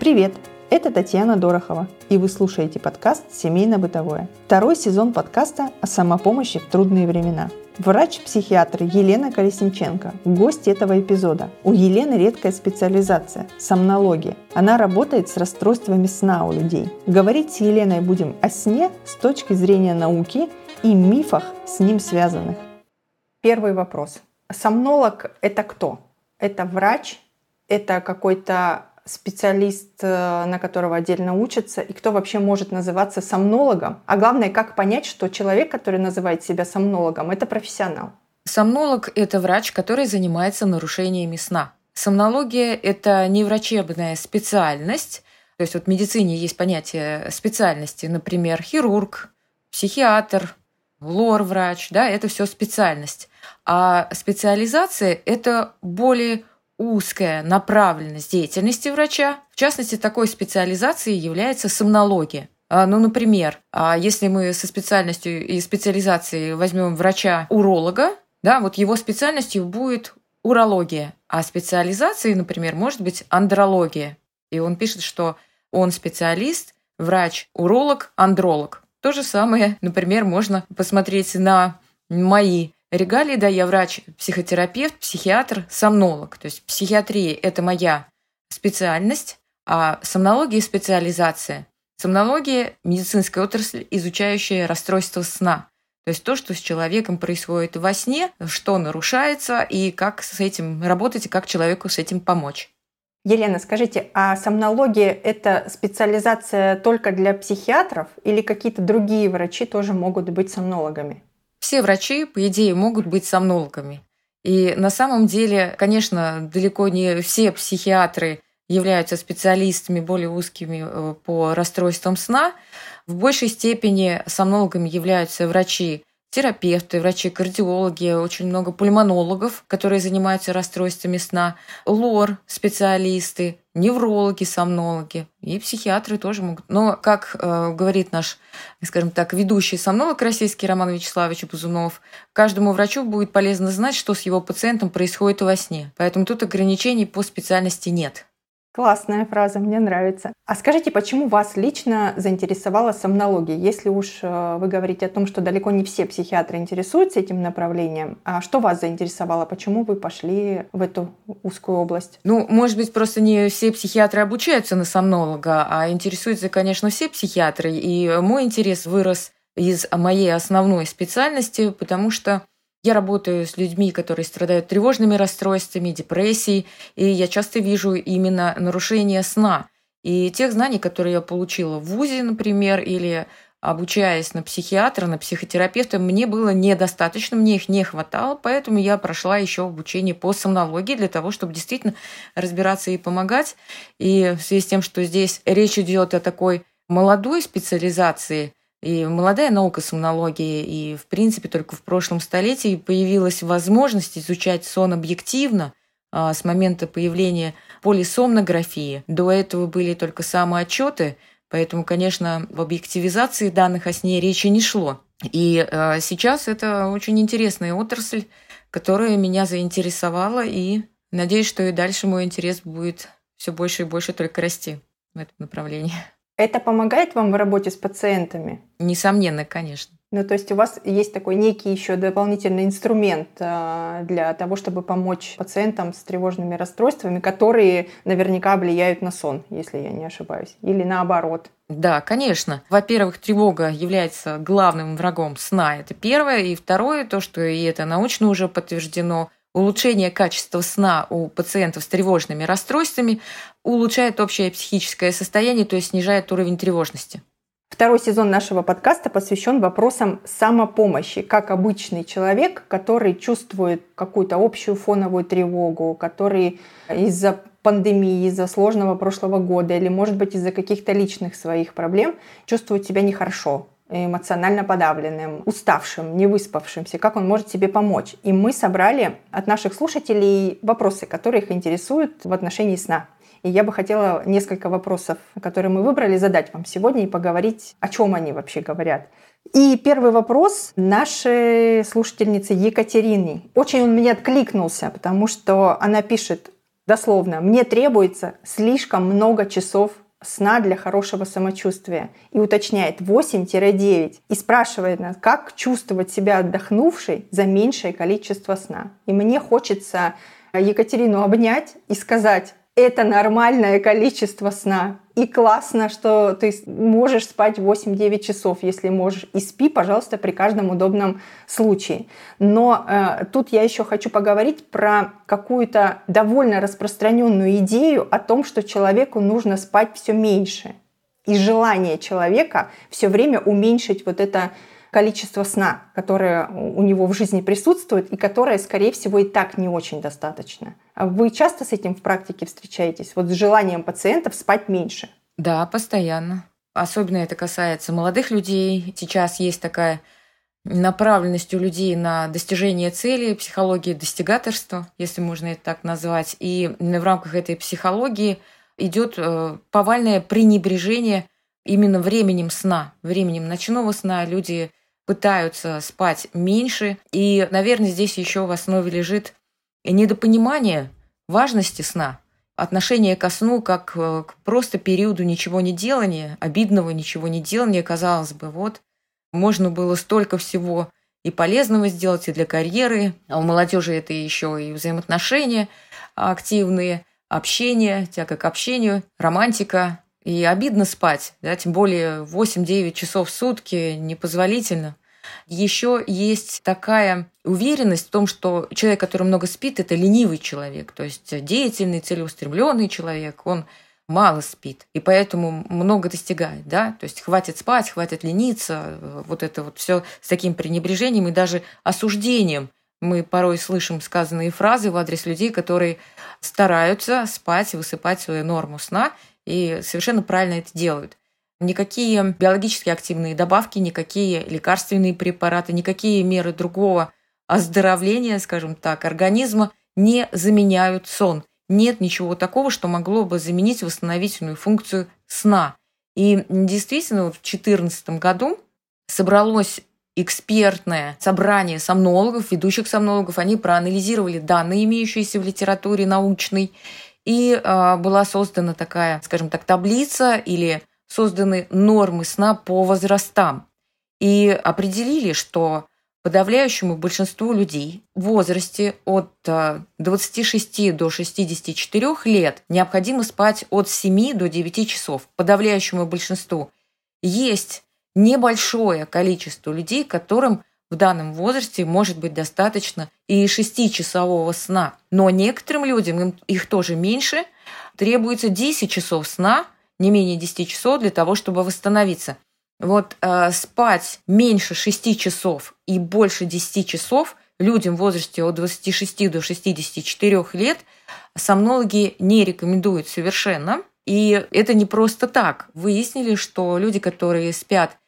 Привет! Это Татьяна Дорохова, и вы слушаете подкаст «Семейно-бытовое». Второй сезон подкаста о самопомощи в трудные времена. Врач-психиатр Елена Колесниченко – гость этого эпизода. У Елены редкая специализация – сомнология. Она работает с расстройствами сна у людей. Говорить с Еленой будем о сне с точки зрения науки и мифах с ним связанных. Первый вопрос. Сомнолог – это кто? Это врач? Это какой-то специалист, э, на которого отдельно учатся, и кто вообще может называться сомнологом. А главное, как понять, что человек, который называет себя сомнологом, это профессионал. Сомнолог – это врач, который занимается нарушениями сна. Сомнология – это не врачебная специальность. То есть вот в медицине есть понятие специальности, например, хирург, психиатр, лор-врач, да, это все специальность. А специализация – это более узкая направленность деятельности врача. В частности, такой специализацией является сомнология. А, ну, например, а, если мы со специальностью и специализацией возьмем врача-уролога, да, вот его специальностью будет урология, а специализацией, например, может быть андрология. И он пишет, что он специалист, врач, уролог, андролог. То же самое, например, можно посмотреть на мои Регалии, да, я врач, психотерапевт, психиатр, сомнолог. То есть психиатрия – это моя специальность, а сомнология – специализация. Сомнология – медицинская отрасль, изучающая расстройство сна. То есть то, что с человеком происходит во сне, что нарушается и как с этим работать, и как человеку с этим помочь. Елена, скажите, а сомнология – это специализация только для психиатров или какие-то другие врачи тоже могут быть сомнологами? Все врачи, по идее, могут быть сомнологами. И на самом деле, конечно, далеко не все психиатры являются специалистами более узкими э, по расстройствам сна. В большей степени сомнологами являются врачи терапевты, врачи-кардиологи, очень много пульмонологов, которые занимаются расстройствами сна, лор, специалисты, неврологи, сомнологи и психиатры тоже могут. Но, как э, говорит наш, скажем так, ведущий сомнолог российский Роман Вячеславович Бузунов, каждому врачу будет полезно знать, что с его пациентом происходит во сне. Поэтому тут ограничений по специальности нет. Классная фраза, мне нравится. А скажите, почему вас лично заинтересовала сомнология? Если уж э, вы говорите о том, что далеко не все психиатры интересуются этим направлением, а что вас заинтересовало? Почему вы пошли в эту узкую область? Ну, может быть, просто не все психиатры обучаются на сомнолога, а интересуются, конечно, все психиатры. И мой интерес вырос из моей основной специальности, потому что я работаю с людьми, которые страдают тревожными расстройствами, депрессией, и я часто вижу именно нарушение сна. И тех знаний, которые я получила в ВУЗе, например, или обучаясь на психиатра, на психотерапевта, мне было недостаточно, мне их не хватало, поэтому я прошла еще обучение по сомнологии для того, чтобы действительно разбираться и помогать. И в связи с тем, что здесь речь идет о такой молодой специализации – и молодая наука сомнологии, и, в принципе, только в прошлом столетии появилась возможность изучать сон объективно а, с момента появления полисомнографии. До этого были только самоотчеты, поэтому, конечно, в объективизации данных о сне речи не шло. И а, сейчас это очень интересная отрасль, которая меня заинтересовала, и надеюсь, что и дальше мой интерес будет все больше и больше только расти в этом направлении. Это помогает вам в работе с пациентами? Несомненно, конечно. Ну, то есть у вас есть такой некий еще дополнительный инструмент э, для того, чтобы помочь пациентам с тревожными расстройствами, которые наверняка влияют на сон, если я не ошибаюсь, или наоборот. Да, конечно. Во-первых, тревога является главным врагом сна. Это первое. И второе, то, что и это научно уже подтверждено, улучшение качества сна у пациентов с тревожными расстройствами улучшает общее психическое состояние, то есть снижает уровень тревожности. Второй сезон нашего подкаста посвящен вопросам самопомощи. Как обычный человек, который чувствует какую-то общую фоновую тревогу, который из-за пандемии, из-за сложного прошлого года или, может быть, из-за каких-то личных своих проблем чувствует себя нехорошо, эмоционально подавленным, уставшим, не выспавшимся, как он может себе помочь. И мы собрали от наших слушателей вопросы, которые их интересуют в отношении сна. И я бы хотела несколько вопросов, которые мы выбрали, задать вам сегодня и поговорить, о чем они вообще говорят. И первый вопрос нашей слушательницы Екатерины. Очень он мне откликнулся, потому что она пишет, дословно, мне требуется слишком много часов сна для хорошего самочувствия и уточняет 8-9 и спрашивает нас, как чувствовать себя отдохнувшей за меньшее количество сна. И мне хочется Екатерину обнять и сказать, это нормальное количество сна. И классно, что ты можешь спать 8-9 часов, если можешь. И спи, пожалуйста, при каждом удобном случае. Но э, тут я еще хочу поговорить про какую-то довольно распространенную идею о том, что человеку нужно спать все меньше. И желание человека все время уменьшить вот это количество сна, которое у него в жизни присутствует и которое, скорее всего, и так не очень достаточно. А вы часто с этим в практике встречаетесь? Вот с желанием пациентов спать меньше? Да, постоянно. Особенно это касается молодых людей. Сейчас есть такая направленность у людей на достижение цели, психологии достигаторства, если можно это так назвать. И в рамках этой психологии идет э, повальное пренебрежение именно временем сна, временем ночного сна. Люди пытаются спать меньше. И, наверное, здесь еще в основе лежит недопонимание важности сна, отношение ко сну как э, к просто периоду ничего не делания, обидного ничего не делания, казалось бы, вот можно было столько всего и полезного сделать и для карьеры, а у молодежи это еще и взаимоотношения активные, общение, тяга к общению, романтика. И обидно спать, да, тем более 8-9 часов в сутки непозволительно. Еще есть такая уверенность в том, что человек, который много спит, это ленивый человек, то есть деятельный, целеустремленный человек, он мало спит, и поэтому много достигает, да, то есть хватит спать, хватит лениться, вот это вот все с таким пренебрежением и даже осуждением. Мы порой слышим сказанные фразы в адрес людей, которые стараются спать, высыпать свою норму сна, и совершенно правильно это делают. Никакие биологически активные добавки, никакие лекарственные препараты, никакие меры другого оздоровления, скажем так, организма не заменяют сон. Нет ничего такого, что могло бы заменить восстановительную функцию сна. И действительно, в 2014 году собралось экспертное собрание сомнологов, ведущих сомнологов. Они проанализировали данные, имеющиеся в литературе научной, и э, была создана такая, скажем так, таблица или созданы нормы сна по возрастам и определили, что подавляющему большинству людей в возрасте от 26 э, до 64 лет необходимо спать от 7 до 9 часов. Подавляющему большинству есть небольшое количество людей, которым в данном возрасте может быть достаточно и 6-часового сна. Но некоторым людям, им, их тоже меньше, требуется 10 часов сна – не менее 10 часов для того, чтобы восстановиться. Вот э, спать меньше 6 часов и больше 10 часов людям в возрасте от 26 до 64 лет сомнологи не рекомендуют совершенно. И это не просто так. Выяснили, что люди, которые спят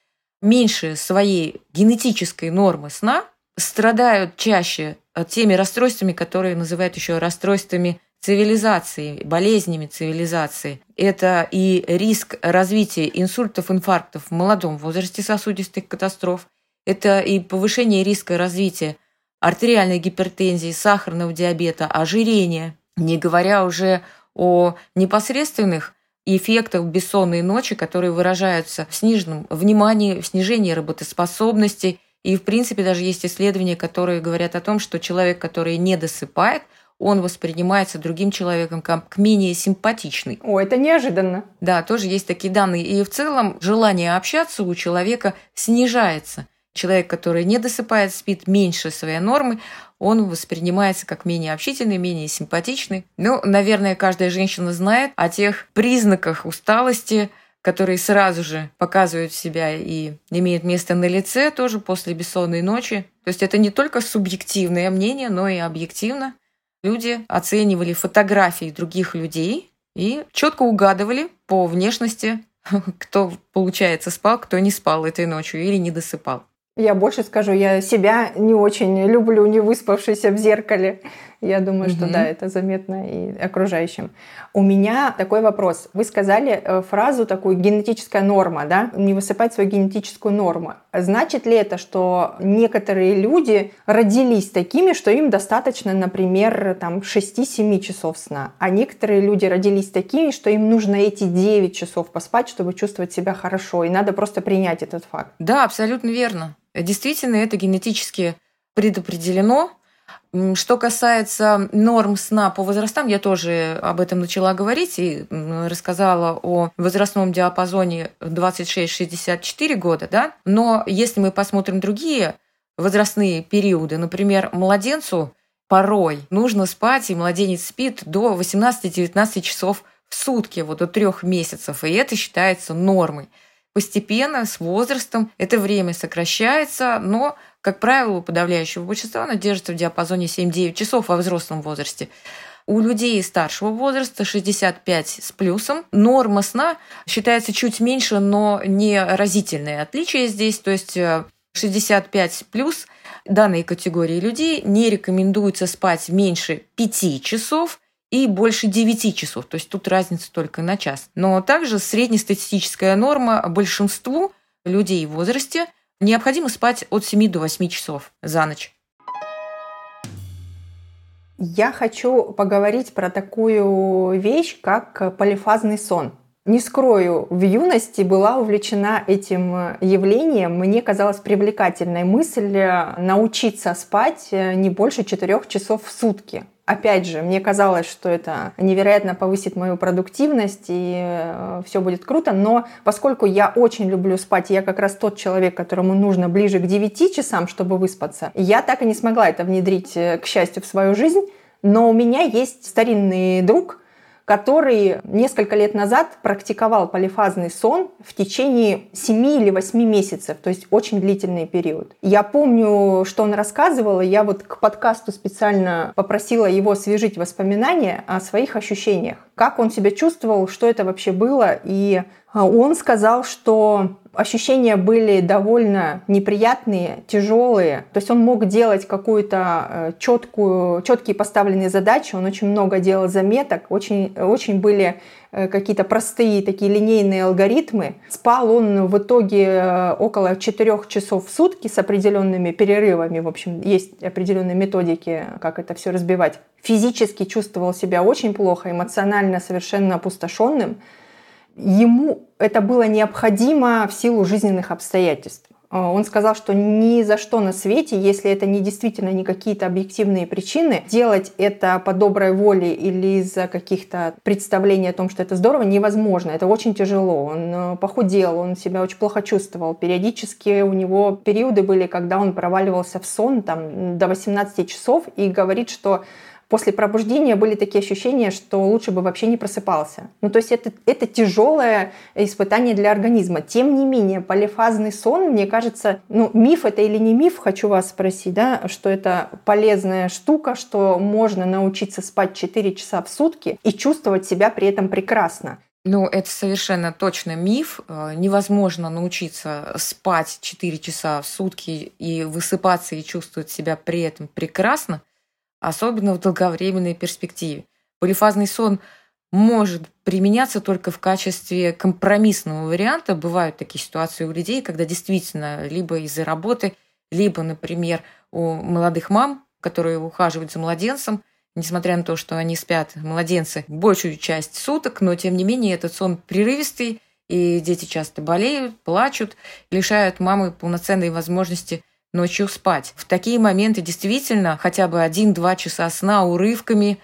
меньше своей генетической нормы сна, страдают чаще теми расстройствами, которые называют еще расстройствами цивилизации, болезнями цивилизации. Это и риск развития инсультов, инфарктов в молодом возрасте сосудистых катастроф. Это и повышение риска развития артериальной гипертензии, сахарного диабета, ожирения, не говоря уже о непосредственных эффектах бессонной ночи, которые выражаются в сниженном внимании, в снижении работоспособности. И, в принципе, даже есть исследования, которые говорят о том, что человек, который не досыпает – он воспринимается другим человеком как менее симпатичный. О, это неожиданно. Да, тоже есть такие данные. И в целом желание общаться у человека снижается. Человек, который не досыпает, спит меньше своей нормы, он воспринимается как менее общительный, менее симпатичный. Ну, наверное, каждая женщина знает о тех признаках усталости, которые сразу же показывают себя и имеют место на лице тоже после бессонной ночи. То есть это не только субъективное мнение, но и объективно люди оценивали фотографии других людей и четко угадывали по внешности, кто, получается, спал, кто не спал этой ночью или не досыпал. Я больше скажу, я себя не очень люблю, не выспавшийся в зеркале. Я думаю, угу. что да, это заметно и окружающим. У меня такой вопрос. Вы сказали э, фразу такую генетическая норма, да? Не высыпать свою генетическую норму. Значит ли это, что некоторые люди родились такими, что им достаточно, например, там 6-7 часов сна, а некоторые люди родились такими, что им нужно эти 9 часов поспать, чтобы чувствовать себя хорошо, и надо просто принять этот факт? Да, абсолютно верно. Действительно, это генетически предопределено, что касается норм сна по возрастам, я тоже об этом начала говорить и рассказала о возрастном диапазоне 26-64 года, да? Но если мы посмотрим другие возрастные периоды, например, младенцу порой нужно спать, и младенец спит до 18-19 часов в сутки, вот до трех месяцев, и это считается нормой. Постепенно, с возрастом, это время сокращается, но как правило, у подавляющего большинства она держится в диапазоне 7-9 часов во взрослом возрасте. У людей старшего возраста 65 с плюсом норма сна считается чуть меньше, но не разительное отличие здесь. То есть 65 э, плюс данной категории людей не рекомендуется спать меньше 5 часов и больше 9 часов. То есть тут разница только на час. Но также среднестатистическая норма большинству людей в возрасте – Необходимо спать от 7 до 8 часов за ночь. Я хочу поговорить про такую вещь, как полифазный сон. Не скрою, в юности была увлечена этим явлением. Мне казалась привлекательной мысль научиться спать не больше 4 часов в сутки опять же, мне казалось, что это невероятно повысит мою продуктивность и э, все будет круто, но поскольку я очень люблю спать, я как раз тот человек, которому нужно ближе к 9 часам, чтобы выспаться, я так и не смогла это внедрить, э, к счастью, в свою жизнь. Но у меня есть старинный друг, который несколько лет назад практиковал полифазный сон в течение 7 или 8 месяцев, то есть очень длительный период. Я помню, что он рассказывал, и я вот к подкасту специально попросила его освежить воспоминания о своих ощущениях. Как он себя чувствовал, что это вообще было, и он сказал, что ощущения были довольно неприятные, тяжелые. То есть он мог делать какую-то э, четкую, четкие поставленные задачи, он очень много делал заметок, очень, очень были э, какие-то простые такие линейные алгоритмы. Спал он в итоге э, около 4 часов в сутки с определенными перерывами. В общем, есть определенные методики, как это все разбивать. Физически чувствовал себя очень плохо, эмоционально совершенно опустошенным ему это было необходимо в силу жизненных обстоятельств. А, он сказал, что ни за что на свете, если это не действительно не какие-то объективные причины, делать это по доброй воле или из-за каких-то представлений о том, что это здорово, невозможно. Это очень тяжело. Он э, похудел, он себя очень плохо чувствовал. Периодически у него периоды были, когда он проваливался в сон там, до 18 часов и говорит, что после пробуждения были такие ощущения, что лучше бы вообще не просыпался. Ну, то есть это, это тяжелое испытание для организма. Тем не менее, полифазный сон, мне кажется, ну, миф это или не миф, хочу вас спросить, да, что это полезная штука, что можно научиться спать 4 часа в сутки и чувствовать себя при этом прекрасно. Ну, это совершенно точно миф. Э, невозможно научиться спать 4 часа в сутки и высыпаться и чувствовать себя при этом прекрасно особенно в долговременной перспективе. Полифазный сон может применяться только в качестве компромиссного варианта. Бывают такие ситуации у людей, когда действительно либо из-за работы, либо, например, у молодых мам, которые ухаживают за младенцем, несмотря на то, что они спят, младенцы, большую часть суток, но тем не менее этот сон прерывистый, и дети часто болеют, плачут, лишают мамы полноценной возможности ночью спать. В такие моменты действительно хотя бы один-два часа сна урывками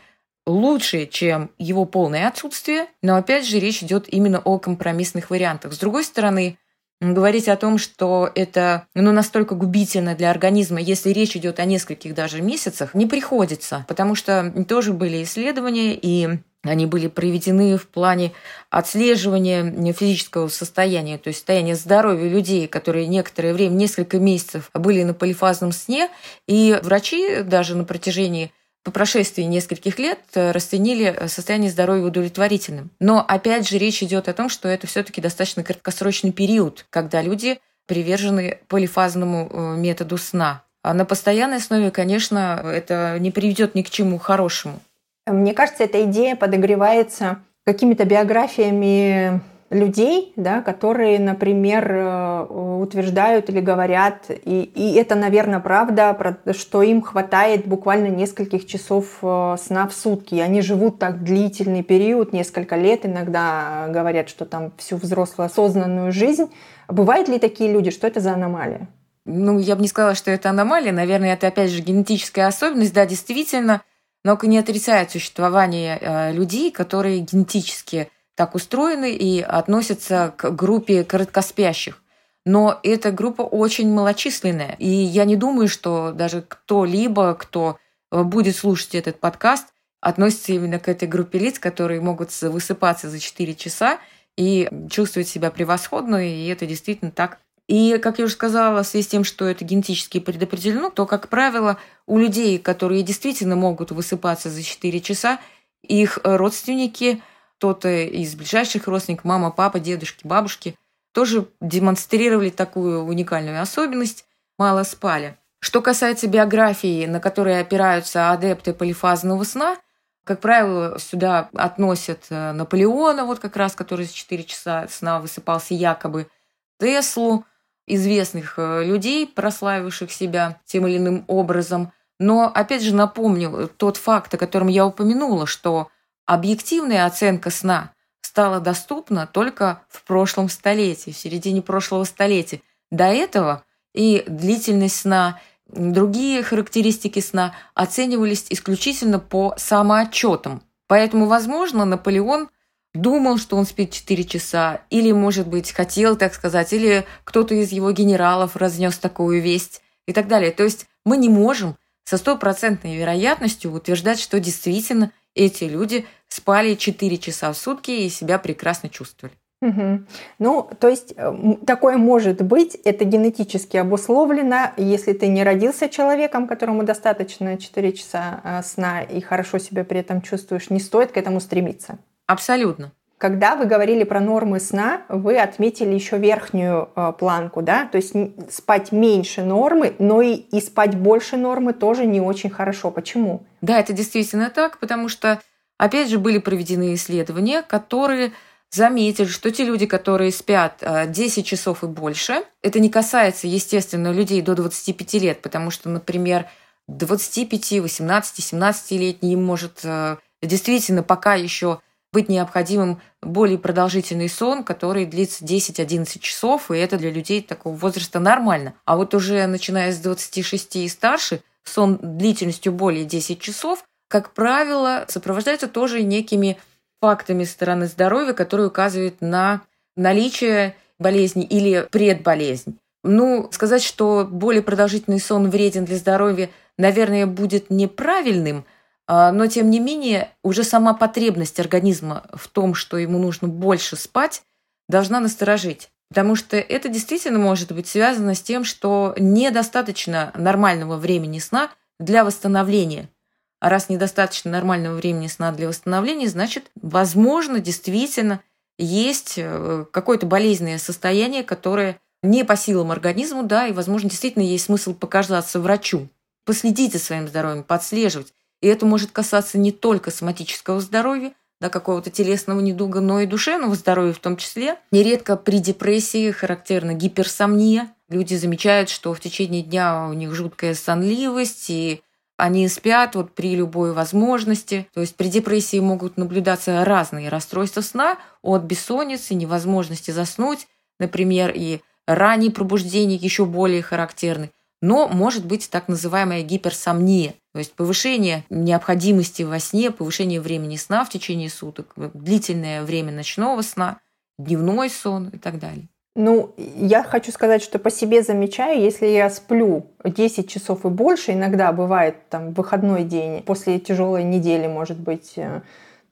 лучше, чем его полное отсутствие, но опять же речь идет именно о компромиссных вариантах. С другой стороны, говорить о том, что это ну, настолько губительно для организма, если речь идет о нескольких даже месяцах, не приходится, потому что тоже были исследования, и они были проведены в плане отслеживания физического состояния, то есть состояния здоровья людей, которые некоторое время, несколько месяцев были на полифазном сне, и врачи даже на протяжении по прошествии нескольких лет расценили состояние здоровья удовлетворительным. Но опять же речь идет о том, что это все-таки достаточно краткосрочный период, когда люди привержены полифазному э, методу сна. А на постоянной основе, конечно, это не приведет ни к чему хорошему. Мне кажется, эта идея подогревается какими-то биографиями людей, да, которые, например, э, утверждают или говорят, и, и это, наверное, правда, что им хватает буквально нескольких часов э, сна в сутки. И они живут так длительный период, несколько лет, иногда говорят, что там всю взрослую осознанную жизнь. Бывают ли такие люди? Что это за аномалия? Ну, я бы не сказала, что это аномалия. Наверное, это, опять же, генетическая особенность. Да, действительно, наука не отрицает существование э, людей, которые генетически так устроены и относятся к группе короткоспящих. Но эта группа очень малочисленная. И я не думаю, что даже кто-либо, кто э, будет слушать этот подкаст, относится именно к этой группе лиц, которые могут высыпаться за 4 часа и чувствовать себя превосходно, и это действительно так и, как я уже сказала, в связи с тем, что это генетически предопределено, то, как правило, у людей, которые действительно могут высыпаться за 4 часа, их родственники, кто-то из ближайших родственников, мама, папа, дедушки, бабушки, тоже демонстрировали такую уникальную особенность, мало спали. Что касается биографии, на которые опираются адепты полифазного сна, как правило, сюда относят э, Наполеона, вот как раз, который за 4 часа сна высыпался якобы, Теслу, известных э, людей, прославивших себя тем или иным образом. Но, опять же, напомню тот факт, о котором я упомянула, что объективная оценка сна стала доступна только в прошлом столетии, в середине прошлого столетия. До этого и длительность сна, другие характеристики сна оценивались исключительно по самоотчетам. Поэтому, возможно, Наполеон – думал, что он спит 4 часа, или, может быть, хотел, так сказать, или кто-то из его генералов разнес такую весть и так далее. То есть мы не можем со стопроцентной вероятностью утверждать, что действительно эти люди спали 4 часа в сутки и себя прекрасно чувствовали. Угу. Ну, то есть э, такое может быть, это генетически обусловлено. Если ты не родился человеком, которому достаточно 4 часа э, сна и хорошо себя при этом чувствуешь, не стоит к этому стремиться. Абсолютно. Когда вы говорили про нормы сна, вы отметили еще верхнюю э, планку, да, то есть спать меньше нормы, но и, и спать больше нормы тоже не очень хорошо. Почему? Да, это действительно так, потому что, опять же, были проведены исследования, которые заметили, что те люди, которые спят 10 э, часов и больше, это не касается, естественно, людей до 25 лет, потому что, например, 25, 18, 17-летний им может э, действительно пока еще быть необходимым более продолжительный сон, который длится 10-11 часов, и это для людей такого возраста нормально. А вот уже начиная с 26 и старше, сон длительностью более 10 часов, как правило, сопровождается тоже некими фактами стороны здоровья, которые указывают на наличие болезни или предболезнь. Ну, сказать, что более продолжительный сон вреден для здоровья, наверное, будет неправильным – но, тем не менее, уже сама потребность организма в том, что ему нужно больше спать, должна насторожить. Потому что это действительно может быть связано с тем, что недостаточно нормального времени сна для восстановления. А раз недостаточно нормального времени сна для восстановления, значит, возможно, действительно есть э, какое-то болезненное состояние, которое не по силам организму, да, и, возможно, действительно есть смысл показаться врачу, последить за своим здоровьем, подслеживать. И это может касаться не только соматического здоровья, да, какого-то телесного недуга, но и душевного здоровья в том числе. Нередко при депрессии характерна гиперсомния. Люди замечают, что в течение дня у них жуткая сонливость, и они спят вот при любой возможности. То есть при депрессии могут наблюдаться разные расстройства сна, от бессонницы, невозможности заснуть, например, и ранние пробуждения еще более характерны. Но может быть так называемая гиперсомния, то есть повышение необходимости во сне, повышение времени сна в течение суток, длительное время ночного сна, дневной сон и так далее. Ну, я хочу сказать, что по себе замечаю, если я сплю 10 часов и больше, иногда бывает там выходной день, после тяжелой недели, может быть, э,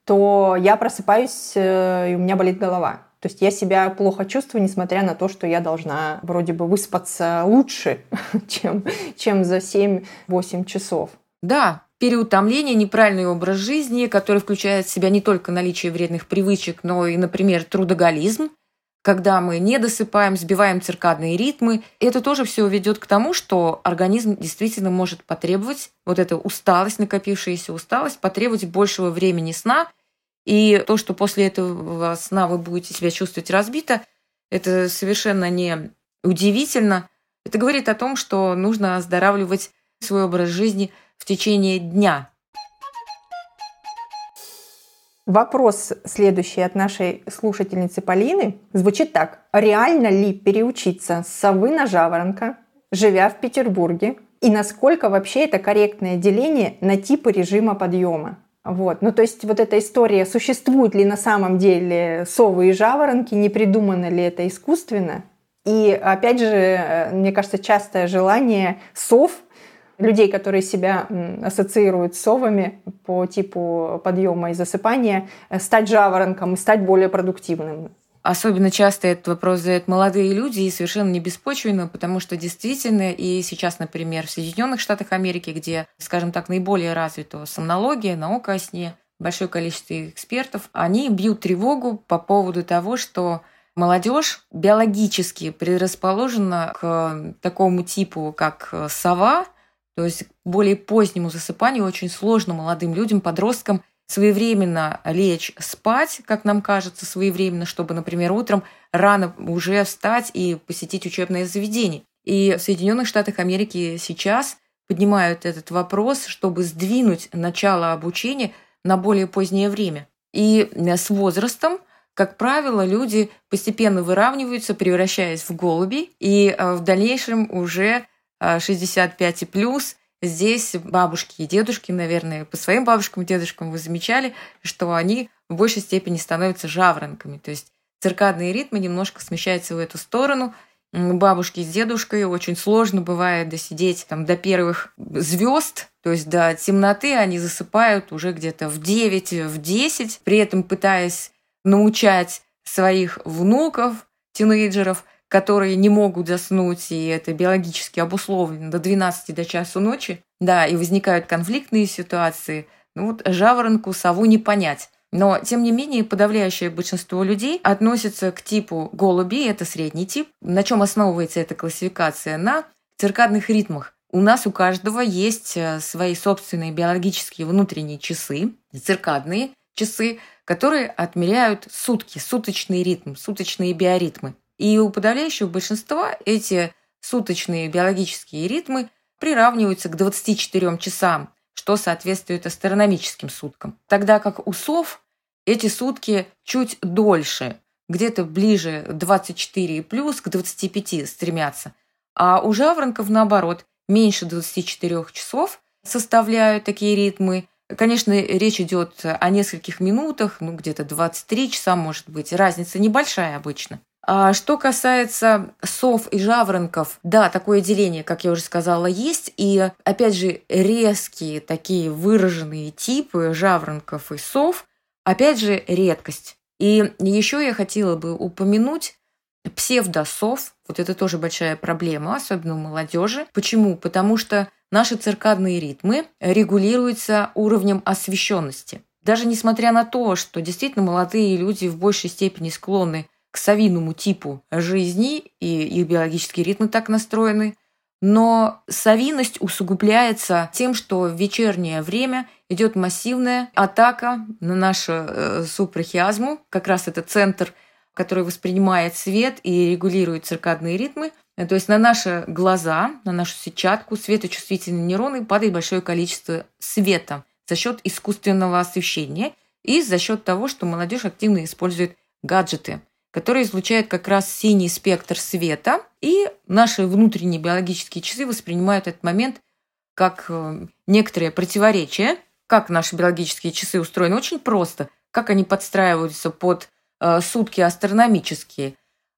то я просыпаюсь, э, и у меня болит голова. То есть я себя плохо чувствую, несмотря на то, что я должна вроде бы выспаться лучше, чем, чем за 7-8 часов. Да, переутомление, неправильный образ жизни, который включает в себя не только наличие вредных привычек, но и, например, трудоголизм, когда мы не досыпаем, сбиваем циркадные ритмы. Это тоже все ведет к тому, что организм действительно может потребовать, вот эта усталость, накопившаяся усталость, потребовать большего времени сна. И то, что после этого сна вы будете себя чувствовать разбито, это совершенно не удивительно. Это говорит о том, что нужно оздоравливать свой образ жизни в течение дня, Вопрос следующий от нашей слушательницы Полины звучит так. Реально ли переучиться с совы на жаворонка, живя в Петербурге? И насколько вообще это корректное деление на типы режима подъема? Вот. Ну, то есть вот эта история, существуют ли на самом деле совы и жаворонки, не придумано ли это искусственно? И опять же, э, мне кажется, частое желание сов людей, которые себя ассоциируют с совами по типу подъема и засыпания, э, стать жаворонком и стать более продуктивным. Особенно часто этот вопрос задают молодые люди и совершенно не беспочвенно, потому что действительно и сейчас, например, в Соединенных Штатах Америки, где, скажем так, наиболее развита сомнология, наука о сне, большое количество экспертов, они бьют тревогу по поводу того, что молодежь биологически предрасположена к такому типу, как сова, то есть к более позднему засыпанию очень сложно молодым людям, подросткам своевременно лечь спать, как нам кажется, своевременно, чтобы, например, утром рано уже встать и посетить учебное заведение. И в Соединенных Штатах Америки сейчас поднимают этот вопрос, чтобы сдвинуть начало обучения на более позднее время. И с возрастом, как правило, люди постепенно выравниваются, превращаясь в голуби, и э, в дальнейшем уже 65 и плюс. Здесь бабушки и дедушки, наверное, по своим бабушкам и дедушкам вы замечали, что они в большей степени становятся жаворонками. То есть циркадные ритмы немножко смещаются в эту сторону. Бабушки с дедушкой очень сложно бывает досидеть там, до первых звезд, то есть до темноты они засыпают уже где-то в 9, в 10, при этом пытаясь научать своих внуков, тинейджеров – которые не могут заснуть, и это биологически обусловлено до 12 до часу ночи, да, и возникают конфликтные ситуации, ну вот жаворонку, сову не понять. Но, тем не менее, подавляющее большинство людей относятся к типу голуби, это средний тип. На чем основывается эта классификация? На циркадных ритмах. У нас у каждого есть э, свои собственные биологические внутренние часы, циркадные часы, которые отмеряют сутки, суточный ритм, суточные биоритмы. И у подавляющего большинства эти суточные биологические ритмы приравниваются к 24 часам, что соответствует астрономическим суткам. Тогда как у сов эти сутки чуть дольше, где-то ближе 24 плюс к 25 стремятся. А у жаворонков, наоборот, меньше 24 часов составляют такие ритмы. Конечно, речь идет о нескольких минутах, ну где-то 23 часа, может быть. Разница небольшая обычно. А что касается сов и жаворонков, да, такое деление, как я уже сказала, есть. И, опять же, резкие такие выраженные типы жаворонков и сов, опять же, редкость. И еще я хотела бы упомянуть псевдосов. Вот это тоже большая проблема, особенно у молодежи. Почему? Потому что наши циркадные ритмы регулируются уровнем освещенности. Даже несмотря на то, что действительно молодые люди в большей степени склонны к совиному типу жизни, и их биологические ритмы так настроены. Но совиность усугубляется тем, что в вечернее время идет массивная атака на нашу э, супрахиазму, как раз это центр, который воспринимает свет и регулирует циркадные ритмы. То есть на наши глаза, на нашу сетчатку, светочувствительные нейроны падает большое количество света за счет искусственного освещения и за счет того, что молодежь активно использует гаджеты который излучает как раз синий спектр света, и наши внутренние биологические часы воспринимают этот момент как э, некоторое противоречие. Как наши биологические часы устроены? Очень просто. Как они подстраиваются под э, сутки астрономические?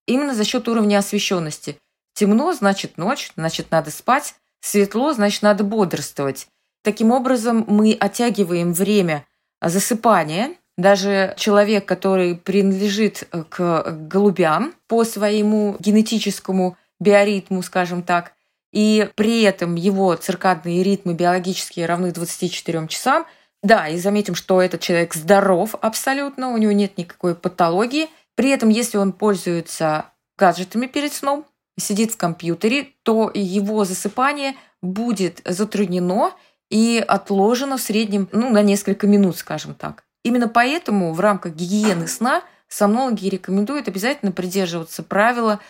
Именно за счет уровня освещенности. Темно, значит ночь, значит надо спать. Светло, значит надо бодрствовать. Таким образом, мы оттягиваем время засыпания даже человек, который принадлежит э, к голубям по своему генетическому биоритму, скажем так, и при этом его циркадные ритмы биологические равны 24 часам, да, и заметим, что этот человек здоров абсолютно, у него нет никакой патологии, При этом, если он пользуется гаджетами перед сном, сидит в компьютере, то его засыпание будет затруднено и отложено в среднем ну, на несколько минут, скажем так. Именно поэтому в рамках гигиены сна сомнологи рекомендуют обязательно придерживаться правила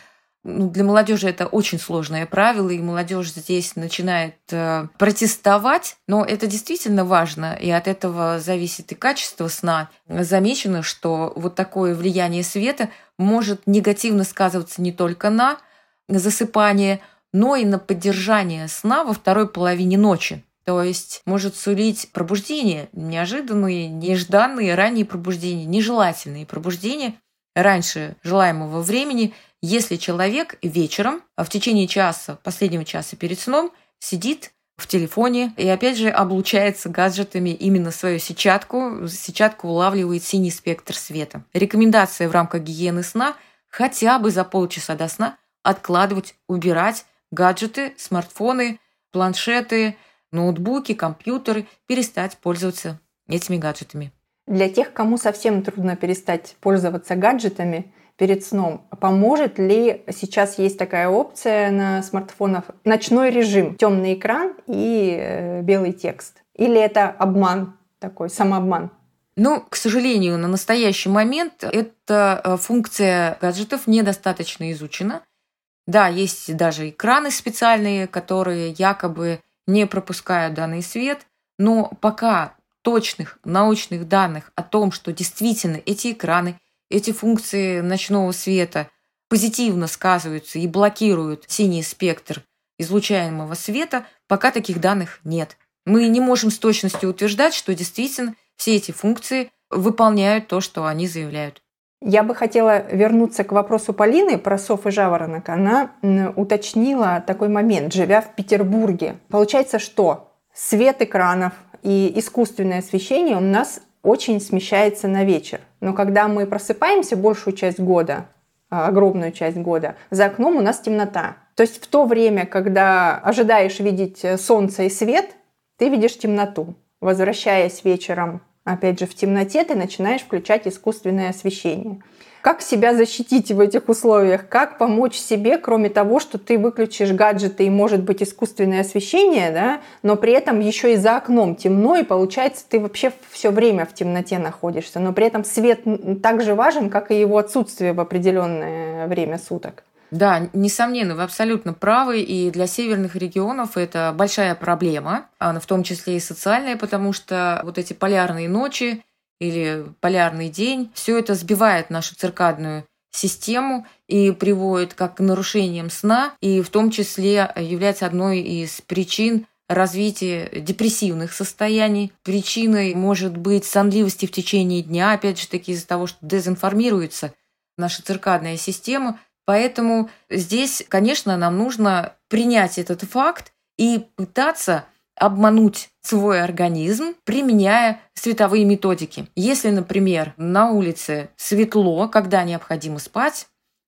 ну, для молодежи это очень сложное правило, и молодежь здесь начинает э, протестовать, но это действительно важно, и от этого зависит и качество сна. Замечено, что вот такое влияние света может негативно сказываться не только на засыпание, но и на поддержание сна во второй половине ночи. То есть может сулить пробуждение, неожиданные, нежданные, ранние пробуждения, нежелательные пробуждения раньше желаемого времени, если человек вечером, а в течение часа, последнего часа перед сном, сидит в телефоне и опять же облучается гаджетами именно свою сетчатку. Сетчатка улавливает синий спектр света. Рекомендация в рамках гигиены сна хотя бы за полчаса до сна откладывать, убирать гаджеты, смартфоны, планшеты, ноутбуки, компьютеры, перестать пользоваться этими гаджетами. Для тех, кому совсем трудно перестать пользоваться гаджетами перед сном, поможет ли сейчас есть такая опция на смартфонах ночной режим, темный экран и э, белый текст? Или это обман такой, самообман? Ну, к сожалению, на настоящий момент эта э, функция гаджетов недостаточно изучена. Да, есть даже экраны специальные, которые якобы не пропускают данный свет, но пока точных научных данных о том, что действительно эти экраны, эти функции ночного света позитивно сказываются и блокируют синий спектр излучаемого света, пока таких данных нет. Мы не можем с точностью утверждать, что действительно все эти функции выполняют то, что они заявляют. Я бы хотела вернуться к вопросу Полины про сов и жаворонок. Она уточнила такой момент, живя в Петербурге. Получается, что свет экранов и искусственное освещение у нас очень смещается на вечер. Но когда мы просыпаемся большую часть года, а, огромную часть года, за окном у нас темнота. То есть в то время, когда ожидаешь видеть солнце и свет, ты видишь темноту. Возвращаясь вечером опять же, в темноте ты начинаешь включать искусственное освещение. Как себя защитить в этих условиях? Как помочь себе, кроме того, что ты выключишь гаджеты и может быть искусственное освещение, да, но при этом еще и за окном темно, и получается ты вообще все время в темноте находишься, но при этом свет так же важен, как и его отсутствие в определенное время суток. Да, несомненно, вы абсолютно правы, и для северных регионов это большая проблема, в том числе и социальная, потому что вот эти полярные ночи или полярный день, все это сбивает нашу циркадную систему и приводит как к нарушениям сна, и в том числе является одной из причин развития депрессивных состояний. Причиной может быть сонливости в течение дня, опять же таки из-за того, что дезинформируется наша циркадная система – Поэтому здесь, конечно, нам нужно принять этот факт и пытаться обмануть свой организм, применяя световые методики. Если, например, на улице светло, когда необходимо спать,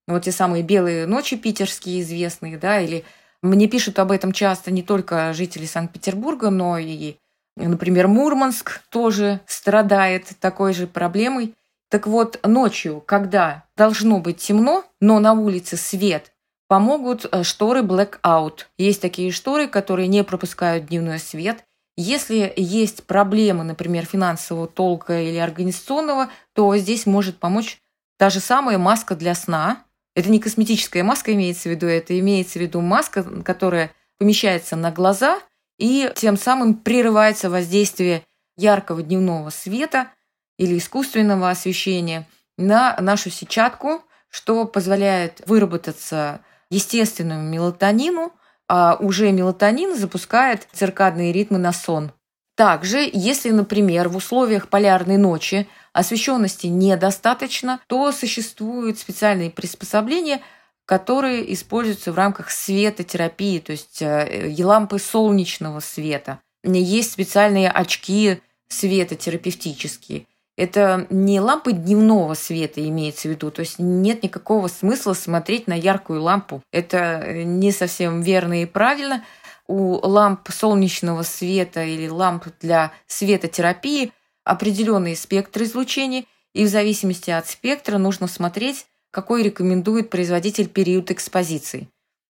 вот те самые белые ночи питерские известные, да, или мне пишут об этом часто не только жители Санкт-Петербурга, но и, например, Мурманск тоже страдает такой же проблемой. Так вот, ночью, когда должно быть темно, но на улице свет, помогут э, шторы blackout. Есть такие шторы, которые не пропускают дневной свет. Если есть проблемы, например, финансового толка или организационного, то здесь может помочь та же самая маска для сна. Это не косметическая маска имеется в виду, это имеется в виду маска, которая помещается на глаза и тем самым прерывается воздействие яркого дневного света – или искусственного освещения на нашу сетчатку, что позволяет выработаться естественному мелатонину, а уже мелатонин запускает циркадные ритмы на сон. Также, если, например, в условиях полярной ночи освещенности недостаточно, то существуют специальные приспособления, которые используются в рамках светотерапии, то есть э, лампы солнечного света. Есть специальные очки светотерапевтические. Это не лампы дневного света имеется в виду, то есть нет никакого смысла смотреть на яркую лампу. Это не совсем верно и правильно. У ламп солнечного света или ламп для светотерапии определенный спектр излучения, И в зависимости от спектра нужно смотреть, какой рекомендует производитель период экспозиции.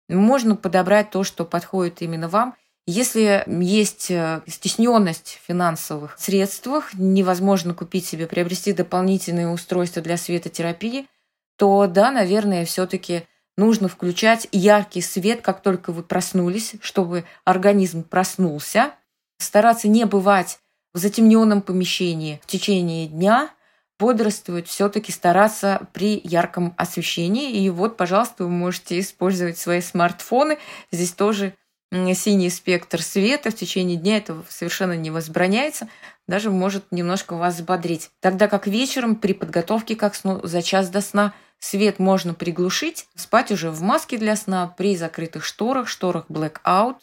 Можно подобрать то, что подходит именно вам. Если есть э, стесненность в финансовых средствах, невозможно купить себе, приобрести дополнительные устройства для светотерапии, то да, наверное, все-таки нужно включать яркий свет, как только вы проснулись, чтобы организм проснулся. Стараться не бывать в затемненном помещении в течение дня, бодрствовать, все-таки стараться при ярком освещении. И вот, пожалуйста, вы можете использовать свои смартфоны. Здесь тоже синий спектр света в течение дня это совершенно не возбраняется, даже может немножко вас взбодрить. Тогда как вечером при подготовке к сну за час до сна свет можно приглушить, спать уже в маске для сна при закрытых шторах, шторах blackout.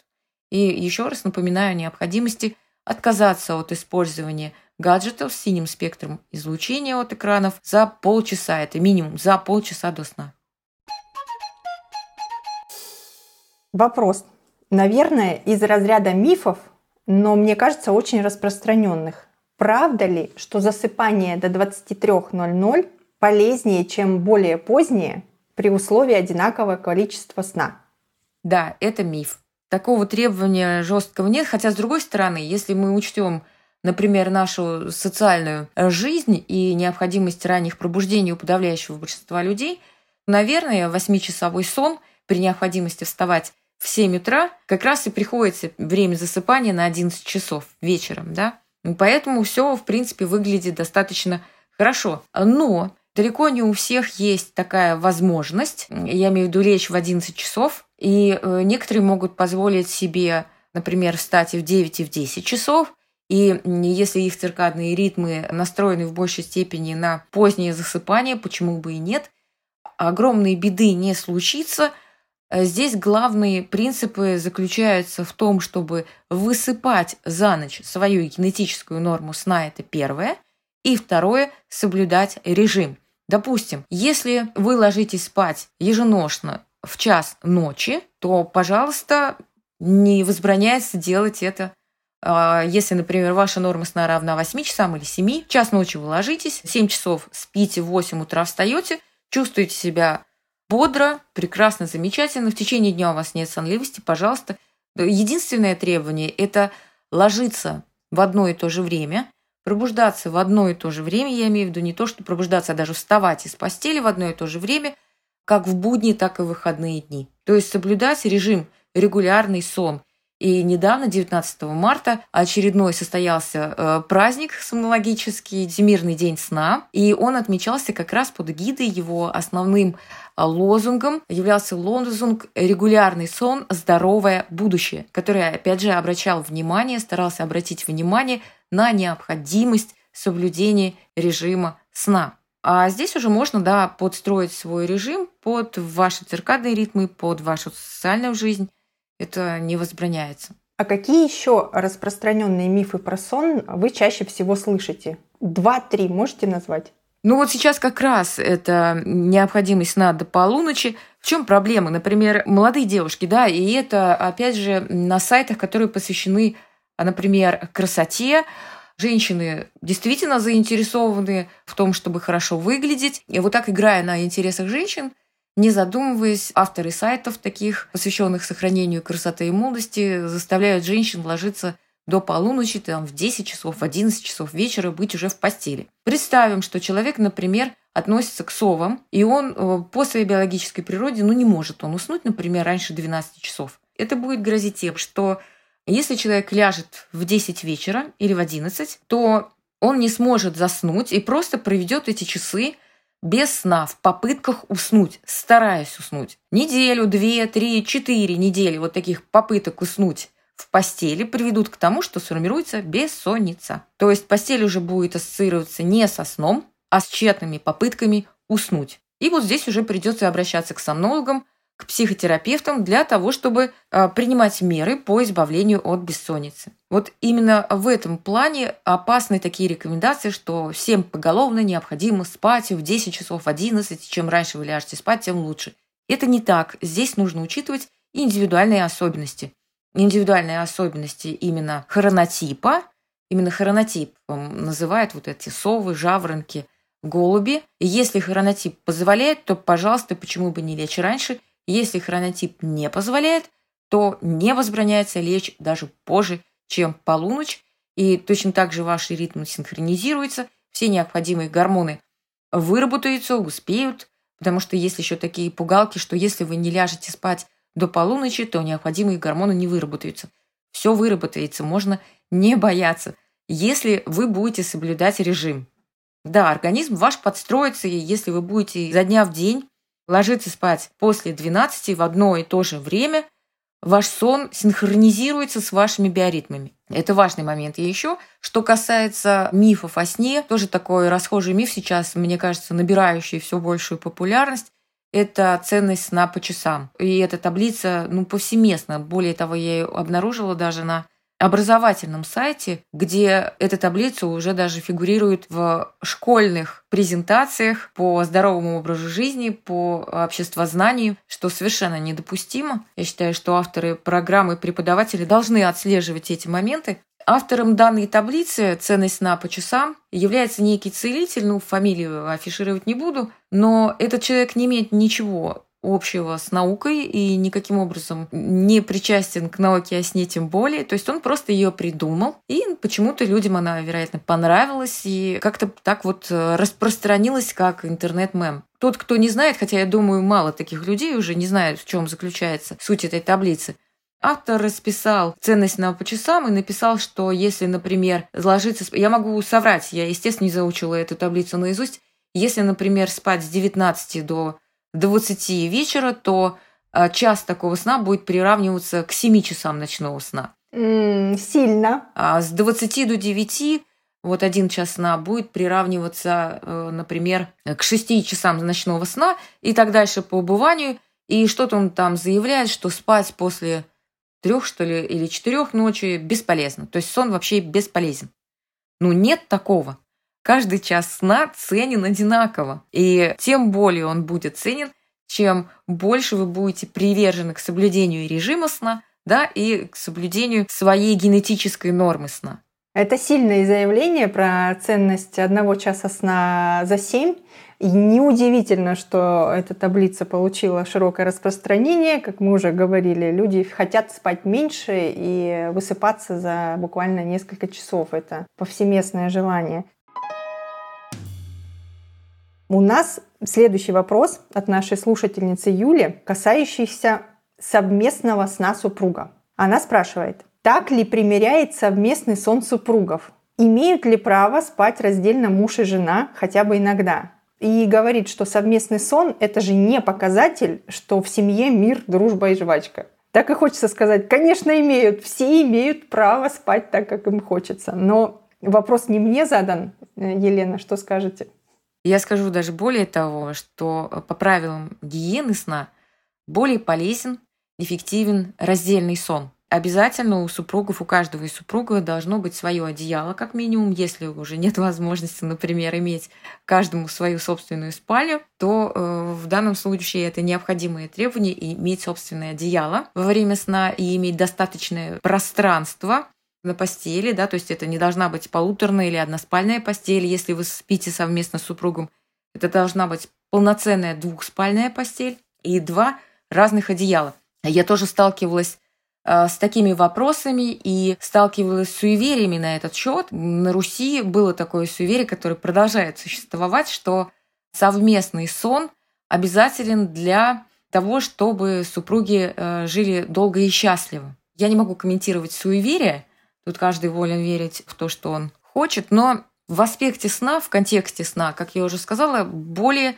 И еще раз напоминаю о необходимости отказаться от использования гаджетов с синим спектром излучения от экранов за полчаса. Это минимум за полчаса до сна. Вопрос. Наверное, из разряда мифов, но мне кажется, очень распространенных. Правда ли, что засыпание до 23.00 полезнее, чем более позднее, при условии одинакового количества сна? Да, это миф. Такого требования жесткого нет, хотя, с другой стороны, если мы учтем например, нашу социальную жизнь и необходимость ранних пробуждений у подавляющего большинства людей, наверное, восьмичасовой сон при необходимости вставать в 7 утра как раз и приходится время засыпания на 11 часов вечером, да. Поэтому все, в принципе, выглядит достаточно хорошо. Но далеко не у всех есть такая возможность. Я имею в виду лечь в 11 часов. И э, некоторые могут позволить себе, например, встать и в 9, и в 10 часов. И если их циркадные ритмы настроены в большей степени на позднее засыпание, почему бы и нет, огромные беды не случится – здесь главные принципы заключаются в том, чтобы высыпать за ночь свою генетическую норму сна, это первое, и второе – соблюдать режим. Допустим, если вы ложитесь спать еженошно в час ночи, то, пожалуйста, не возбраняется делать это а, если, например, ваша норма сна равна 8 часам или 7, час ночи вы ложитесь, 7 часов спите, в 8 утра встаете, чувствуете себя бодро, прекрасно, замечательно. В течение дня у вас нет сонливости, пожалуйста. Единственное требование – это ложиться в одно и то же время, пробуждаться в одно и то же время, я имею в виду не то, что пробуждаться, а даже вставать из постели в одно и то же время, как в будни, так и в выходные дни. То есть соблюдать режим регулярный сон. И недавно, 19 марта, очередной состоялся э, праздник сомнологический, Всемирный день сна, и он отмечался как раз под гидой его основным э, лозунгом являлся лозунг «Регулярный сон. Здоровое будущее», который, опять же, обращал внимание, старался обратить внимание на необходимость соблюдения режима сна. А здесь уже можно, да, подстроить свой режим под ваши циркадные ритмы, под вашу социальную жизнь, это не возбраняется. А какие еще распространенные мифы про сон вы чаще всего слышите? Два-три можете назвать? Ну вот сейчас как раз это необходимость сна до полуночи. В чем проблема? Например, молодые девушки, да, и это, опять же, на сайтах, которые посвящены, например, красоте, женщины действительно заинтересованы в том, чтобы хорошо выглядеть. И вот так, играя на интересах женщин, не задумываясь, авторы сайтов таких, посвященных сохранению красоты и молодости, заставляют женщин ложиться до полуночи, там, в 10 часов, в 11 часов вечера быть уже в постели. Представим, что человек, например, относится к совам, и он э, по своей биологической природе, ну, не может он уснуть, например, раньше 12 часов. Это будет грозить тем, что если человек ляжет в 10 вечера или в 11, то он не сможет заснуть и просто проведет эти часы без сна, в попытках уснуть, стараясь уснуть. Неделю, две, три, четыре недели вот таких попыток уснуть в постели приведут к тому, что сформируется бессонница. То есть постель уже будет ассоциироваться не со сном, а с тщетными попытками уснуть. И вот здесь уже придется обращаться к сомнологам, к психотерапевтам для того, чтобы а, принимать меры по избавлению от бессонницы. Вот именно в этом плане опасны такие рекомендации, что всем поголовно необходимо спать в 10 часов, в 11, чем раньше вы ляжете спать, тем лучше. Это не так. Здесь нужно учитывать индивидуальные особенности. Индивидуальные особенности именно хронотипа, именно хронотип называют вот эти совы, жаворонки, голуби. Если хронотип позволяет, то, пожалуйста, почему бы не лечь раньше. Если хронотип не позволяет, то не возбраняется лечь даже позже, чем полуночь. И точно так же ваши ритмы синхронизируются, все необходимые гормоны выработаются, успеют, потому что есть еще такие пугалки, что если вы не ляжете спать до полуночи, то необходимые гормоны не выработаются. Все выработается, можно не бояться, если вы будете соблюдать режим. Да, организм ваш подстроится, и если вы будете изо дня в день ложиться спать после 12 в одно и то же время, ваш сон синхронизируется с вашими биоритмами. Это важный момент. И еще, что касается мифов о сне, тоже такой расхожий миф сейчас, мне кажется, набирающий все большую популярность, это ценность сна по часам. И эта таблица, ну, повсеместно. Более того, я ее обнаружила даже на образовательном сайте, где эта таблица уже даже фигурирует в школьных презентациях по здоровому образу жизни, по обществознанию, что совершенно недопустимо. Я считаю, что авторы программы преподаватели должны отслеживать эти моменты. Автором данной таблицы «Ценность сна по часам» является некий целитель, ну, фамилию афишировать не буду, но этот человек не имеет ничего общего с наукой и никаким образом не причастен к науке о сне тем более. То есть он просто ее придумал, и почему-то людям она, вероятно, понравилась и как-то так вот э, распространилась как интернет-мем. Тот, кто не знает, хотя я думаю, мало таких людей уже не знают, в чем заключается суть этой таблицы, Автор расписал ценность на по часам и написал, что если, например, ложиться... Я могу соврать, я, естественно, не заучила эту таблицу наизусть. Если, например, спать с 19 до 20 вечера, то а, час такого сна будет приравниваться к 7 часам ночного сна. Mm, сильно. А с 20 до 9 вот один час сна будет приравниваться, э, например, к 6 часам ночного сна и так дальше по убыванию. И что-то он там заявляет, что спать после трех, что ли, или четырех ночи бесполезно. То есть сон вообще бесполезен. Ну, нет такого. Каждый час сна ценен одинаково. И тем более он будет ценен, чем больше вы будете привержены к соблюдению режима сна, да, и к соблюдению своей генетической нормы сна. Это сильное заявление про ценность одного часа сна за семь. И неудивительно, что эта таблица получила широкое распространение. Как мы уже говорили, люди хотят спать меньше и высыпаться за буквально несколько часов. Это повсеместное желание. У нас следующий вопрос от нашей слушательницы Юли, касающийся совместного сна супруга. Она спрашивает, так ли примеряет совместный сон супругов? Имеют ли право спать раздельно муж и жена хотя бы иногда? И говорит, что совместный сон – это же не показатель, что в семье мир, дружба и жвачка. Так и хочется сказать, конечно, имеют, все имеют право спать так, как им хочется. Но вопрос не мне задан, Елена, что скажете? Я скажу даже более того, что э, по правилам гигиены сна более полезен, эффективен раздельный сон. Обязательно у супругов, у каждого из супругов должно быть свое одеяло, как минимум. Если уже нет возможности, например, иметь каждому свою собственную спальню, то э, в данном случае это необходимое требование иметь собственное одеяло во время сна и иметь достаточное пространство на постели, да, то есть это не должна быть полуторная или односпальная постель, если вы спите совместно с супругом. Это должна быть полноценная двухспальная постель и два разных одеяла. Я тоже сталкивалась э, с такими вопросами и сталкивалась с суевериями на этот счет. На Руси было такое суеверие, которое продолжает существовать, что совместный сон обязателен для того, чтобы супруги э, жили долго и счастливо. Я не могу комментировать суеверия, Тут каждый волен верить в то, что он хочет. Но в аспекте сна, в контексте сна, как я уже сказала, более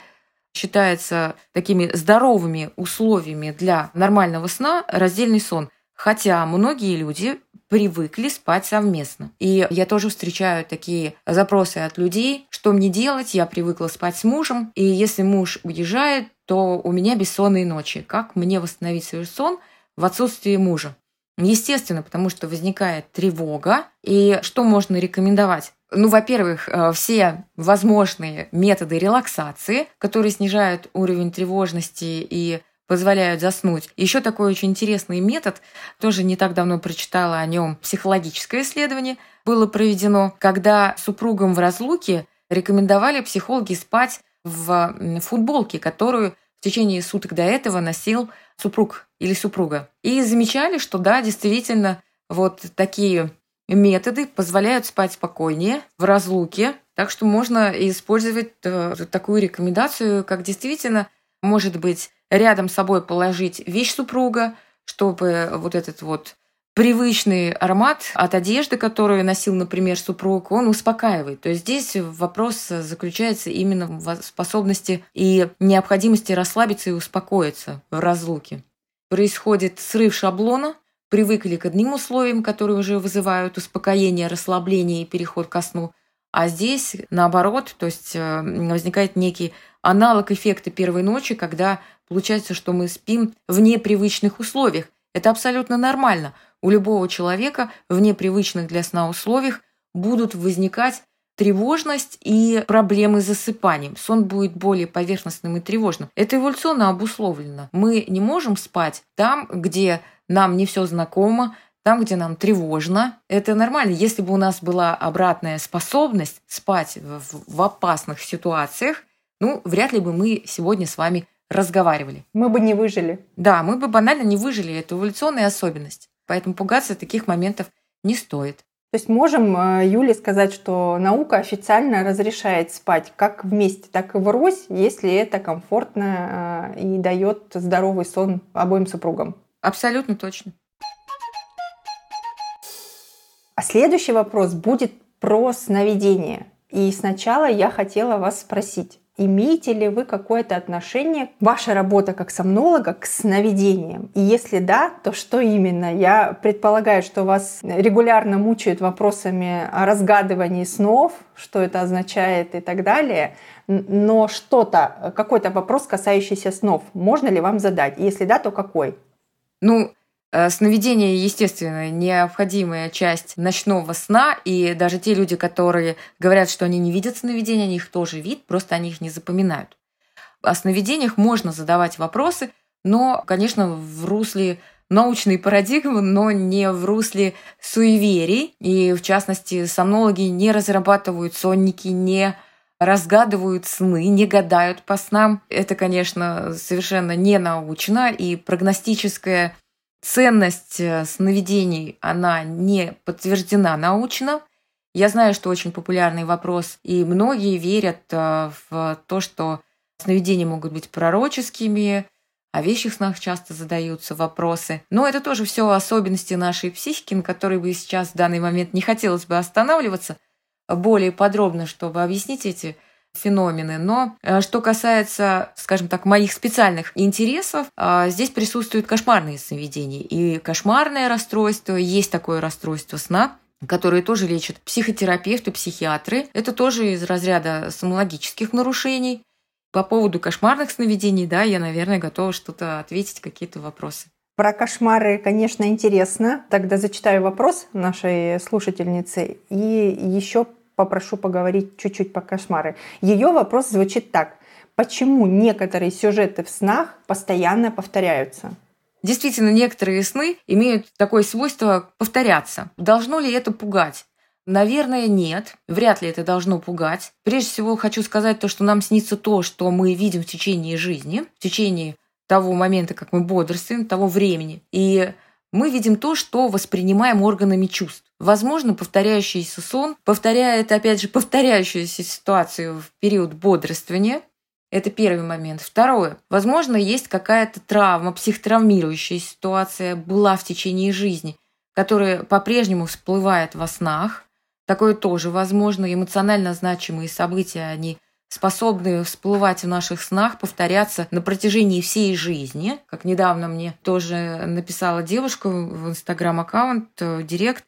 считается такими здоровыми условиями для нормального сна раздельный сон. Хотя многие люди привыкли спать совместно. И я тоже встречаю такие запросы от людей, что мне делать, я привыкла спать с мужем, и если муж уезжает, то у меня бессонные ночи. Как мне восстановить свой сон в отсутствии мужа? Естественно, потому что возникает тревога. И что можно рекомендовать? Ну, во-первых, э, все возможные методы релаксации, которые снижают уровень тревожности и позволяют заснуть. Еще такой очень интересный метод, тоже не так давно прочитала о нем психологическое исследование, было проведено, когда супругам в разлуке рекомендовали психологи спать в футболке, которую в течение суток до этого носил супруг или супруга. И замечали, что да, действительно, вот такие методы позволяют спать спокойнее в разлуке. Так что можно использовать э, такую рекомендацию, как действительно, может быть, рядом с собой положить вещь супруга, чтобы вот этот вот привычный аромат от одежды, которую носил, например, супруг, он успокаивает. То есть здесь вопрос заключается именно в способности и необходимости расслабиться и успокоиться в разлуке. Происходит срыв шаблона, привыкли к одним условиям, которые уже вызывают успокоение, расслабление и переход ко сну. А здесь наоборот, то есть э, возникает некий аналог эффекта первой ночи, когда получается, что мы спим в непривычных условиях. Это абсолютно нормально. У любого человека в непривычных для сна условиях будут возникать тревожность и проблемы с засыпанием. Сон будет более поверхностным и тревожным. Это эволюционно обусловлено. Мы не можем спать там, где нам не все знакомо, там, где нам тревожно. Это нормально. Если бы у нас была обратная способность спать в, в опасных ситуациях, ну, вряд ли бы мы сегодня с вами разговаривали. Мы бы не выжили. Да, мы бы банально не выжили. Это эволюционная особенность. Поэтому пугаться таких моментов не стоит. То есть можем э, Юле сказать, что наука официально разрешает спать как вместе, так и врозь, если это комфортно э, и дает здоровый сон обоим супругам. Абсолютно точно. А следующий вопрос будет про сновидение. И сначала я хотела вас спросить, имеете ли вы какое-то отношение, ваша работа как сомнолога, к сновидениям? И если да, то что именно? Я предполагаю, что вас регулярно мучают вопросами о разгадывании снов, что это означает и так далее. Но что-то, какой-то вопрос, касающийся снов, можно ли вам задать? Если да, то какой? Ну, Сновидение, естественно, необходимая часть ночного сна, и даже те люди, которые говорят, что они не видят сновидения, они их тоже видят, просто они их не запоминают. О сновидениях можно задавать вопросы, но, конечно, в русле научной парадигмы, но не в русле суеверий. И, в частности, сомнологи не разрабатывают сонники, не разгадывают сны, не гадают по снам. Это, конечно, совершенно не научно, и прогностическая ценность э, сновидений, она не подтверждена научно. Я знаю, что очень популярный вопрос, и многие верят э, в то, что сновидения могут быть пророческими, о вещих снах часто задаются вопросы. Но это тоже все особенности нашей психики, на которые бы сейчас в данный момент не хотелось бы останавливаться – более подробно, чтобы объяснить эти феномены. Но э, что касается, скажем так, моих специальных интересов, э, здесь присутствуют кошмарные сновидения. И кошмарное расстройство, есть такое расстройство сна, которые тоже лечат психотерапевты, психиатры. Это тоже из разряда сомнологических нарушений. По поводу кошмарных сновидений, да, я, наверное, готова что-то ответить, какие-то вопросы. Про кошмары, конечно, интересно. Тогда зачитаю вопрос нашей слушательницы и еще попрошу поговорить чуть-чуть по кошмары. Ее вопрос звучит так. Почему некоторые сюжеты в снах постоянно повторяются? Действительно, некоторые сны имеют такое свойство повторяться. Должно ли это пугать? Наверное, нет. Вряд ли это должно пугать. Прежде всего, хочу сказать то, что нам снится то, что мы видим в течение жизни, в течение того момента, как мы бодрствуем, того времени. И мы видим то, что воспринимаем органами чувств. Возможно, повторяющийся сон повторяет, опять же, повторяющуюся ситуацию в период бодрствования. Это первый момент. Второе. Возможно, есть какая-то травма, психотравмирующая ситуация была в течение жизни, которая по-прежнему всплывает во снах. Такое тоже возможно. Эмоционально значимые события, они способны всплывать в наших снах, повторяться на протяжении всей жизни. Как недавно мне тоже написала девушка в инстаграм-аккаунт, э, директ,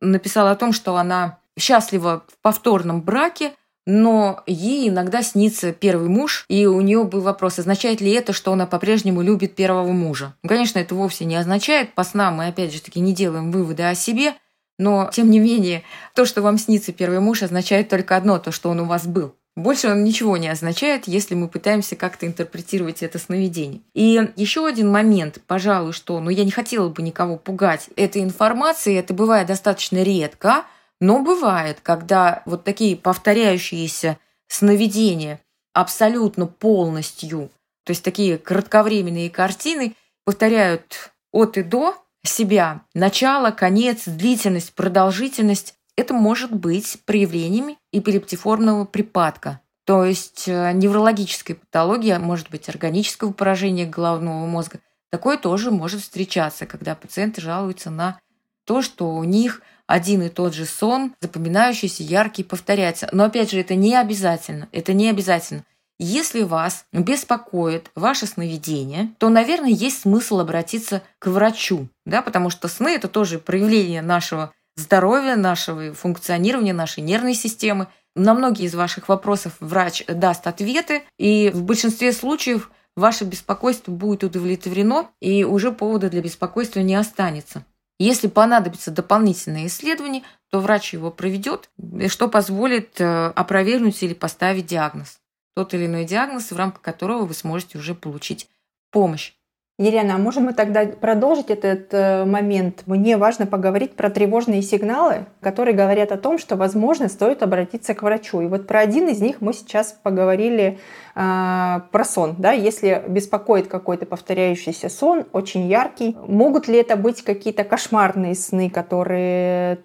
написала о том, что она счастлива в повторном браке, но ей иногда снится первый муж, и у нее был вопрос, означает ли это, что она по-прежнему любит первого мужа. Конечно, это вовсе не означает. По снам мы, опять же таки, не делаем выводы о себе, но, тем не менее, то, что вам снится первый муж, означает только одно, то, что он у вас был. Больше он ничего не означает, если мы пытаемся как-то интерпретировать это сновидение. И еще один момент, пожалуй, что, ну, я не хотела бы никого пугать этой информацией, это бывает достаточно редко, Но бывает, когда вот такие повторяющиеся сновидения абсолютно полностью, то есть такие кратковременные картины, повторяют от и до себя, начало, конец, длительность, продолжительность, это может быть проявлениями эпилептиформного припадка. То есть э, неврологическая патология, может быть органического поражения головного мозга. Такое тоже может встречаться, когда пациенты жалуются на то, что у них один и тот же сон, запоминающийся, яркий, повторяется. Но опять же, это не обязательно. Это не обязательно. Если вас беспокоит ваше сновидение, то, наверное, есть смысл обратиться к врачу, да, потому что сны – это тоже проявление нашего здоровья, нашего функционирования, нашей нервной системы. На многие из ваших вопросов врач даст ответы, и в большинстве случаев ваше беспокойство будет удовлетворено, и уже повода для беспокойства не останется. Если понадобится дополнительное исследование, то врач его проведет, что позволит э, опровергнуть или поставить диагноз тот или иной диагноз, в рамках которого вы сможете уже получить помощь. Елена, а можем мы тогда продолжить этот э, момент? Мне важно поговорить про тревожные сигналы, которые говорят о том, что, возможно, стоит обратиться к врачу. И вот про один из них мы сейчас поговорили э, про сон. Да? Если беспокоит какой-то повторяющийся сон, очень яркий, могут ли это быть какие-то кошмарные сны, которые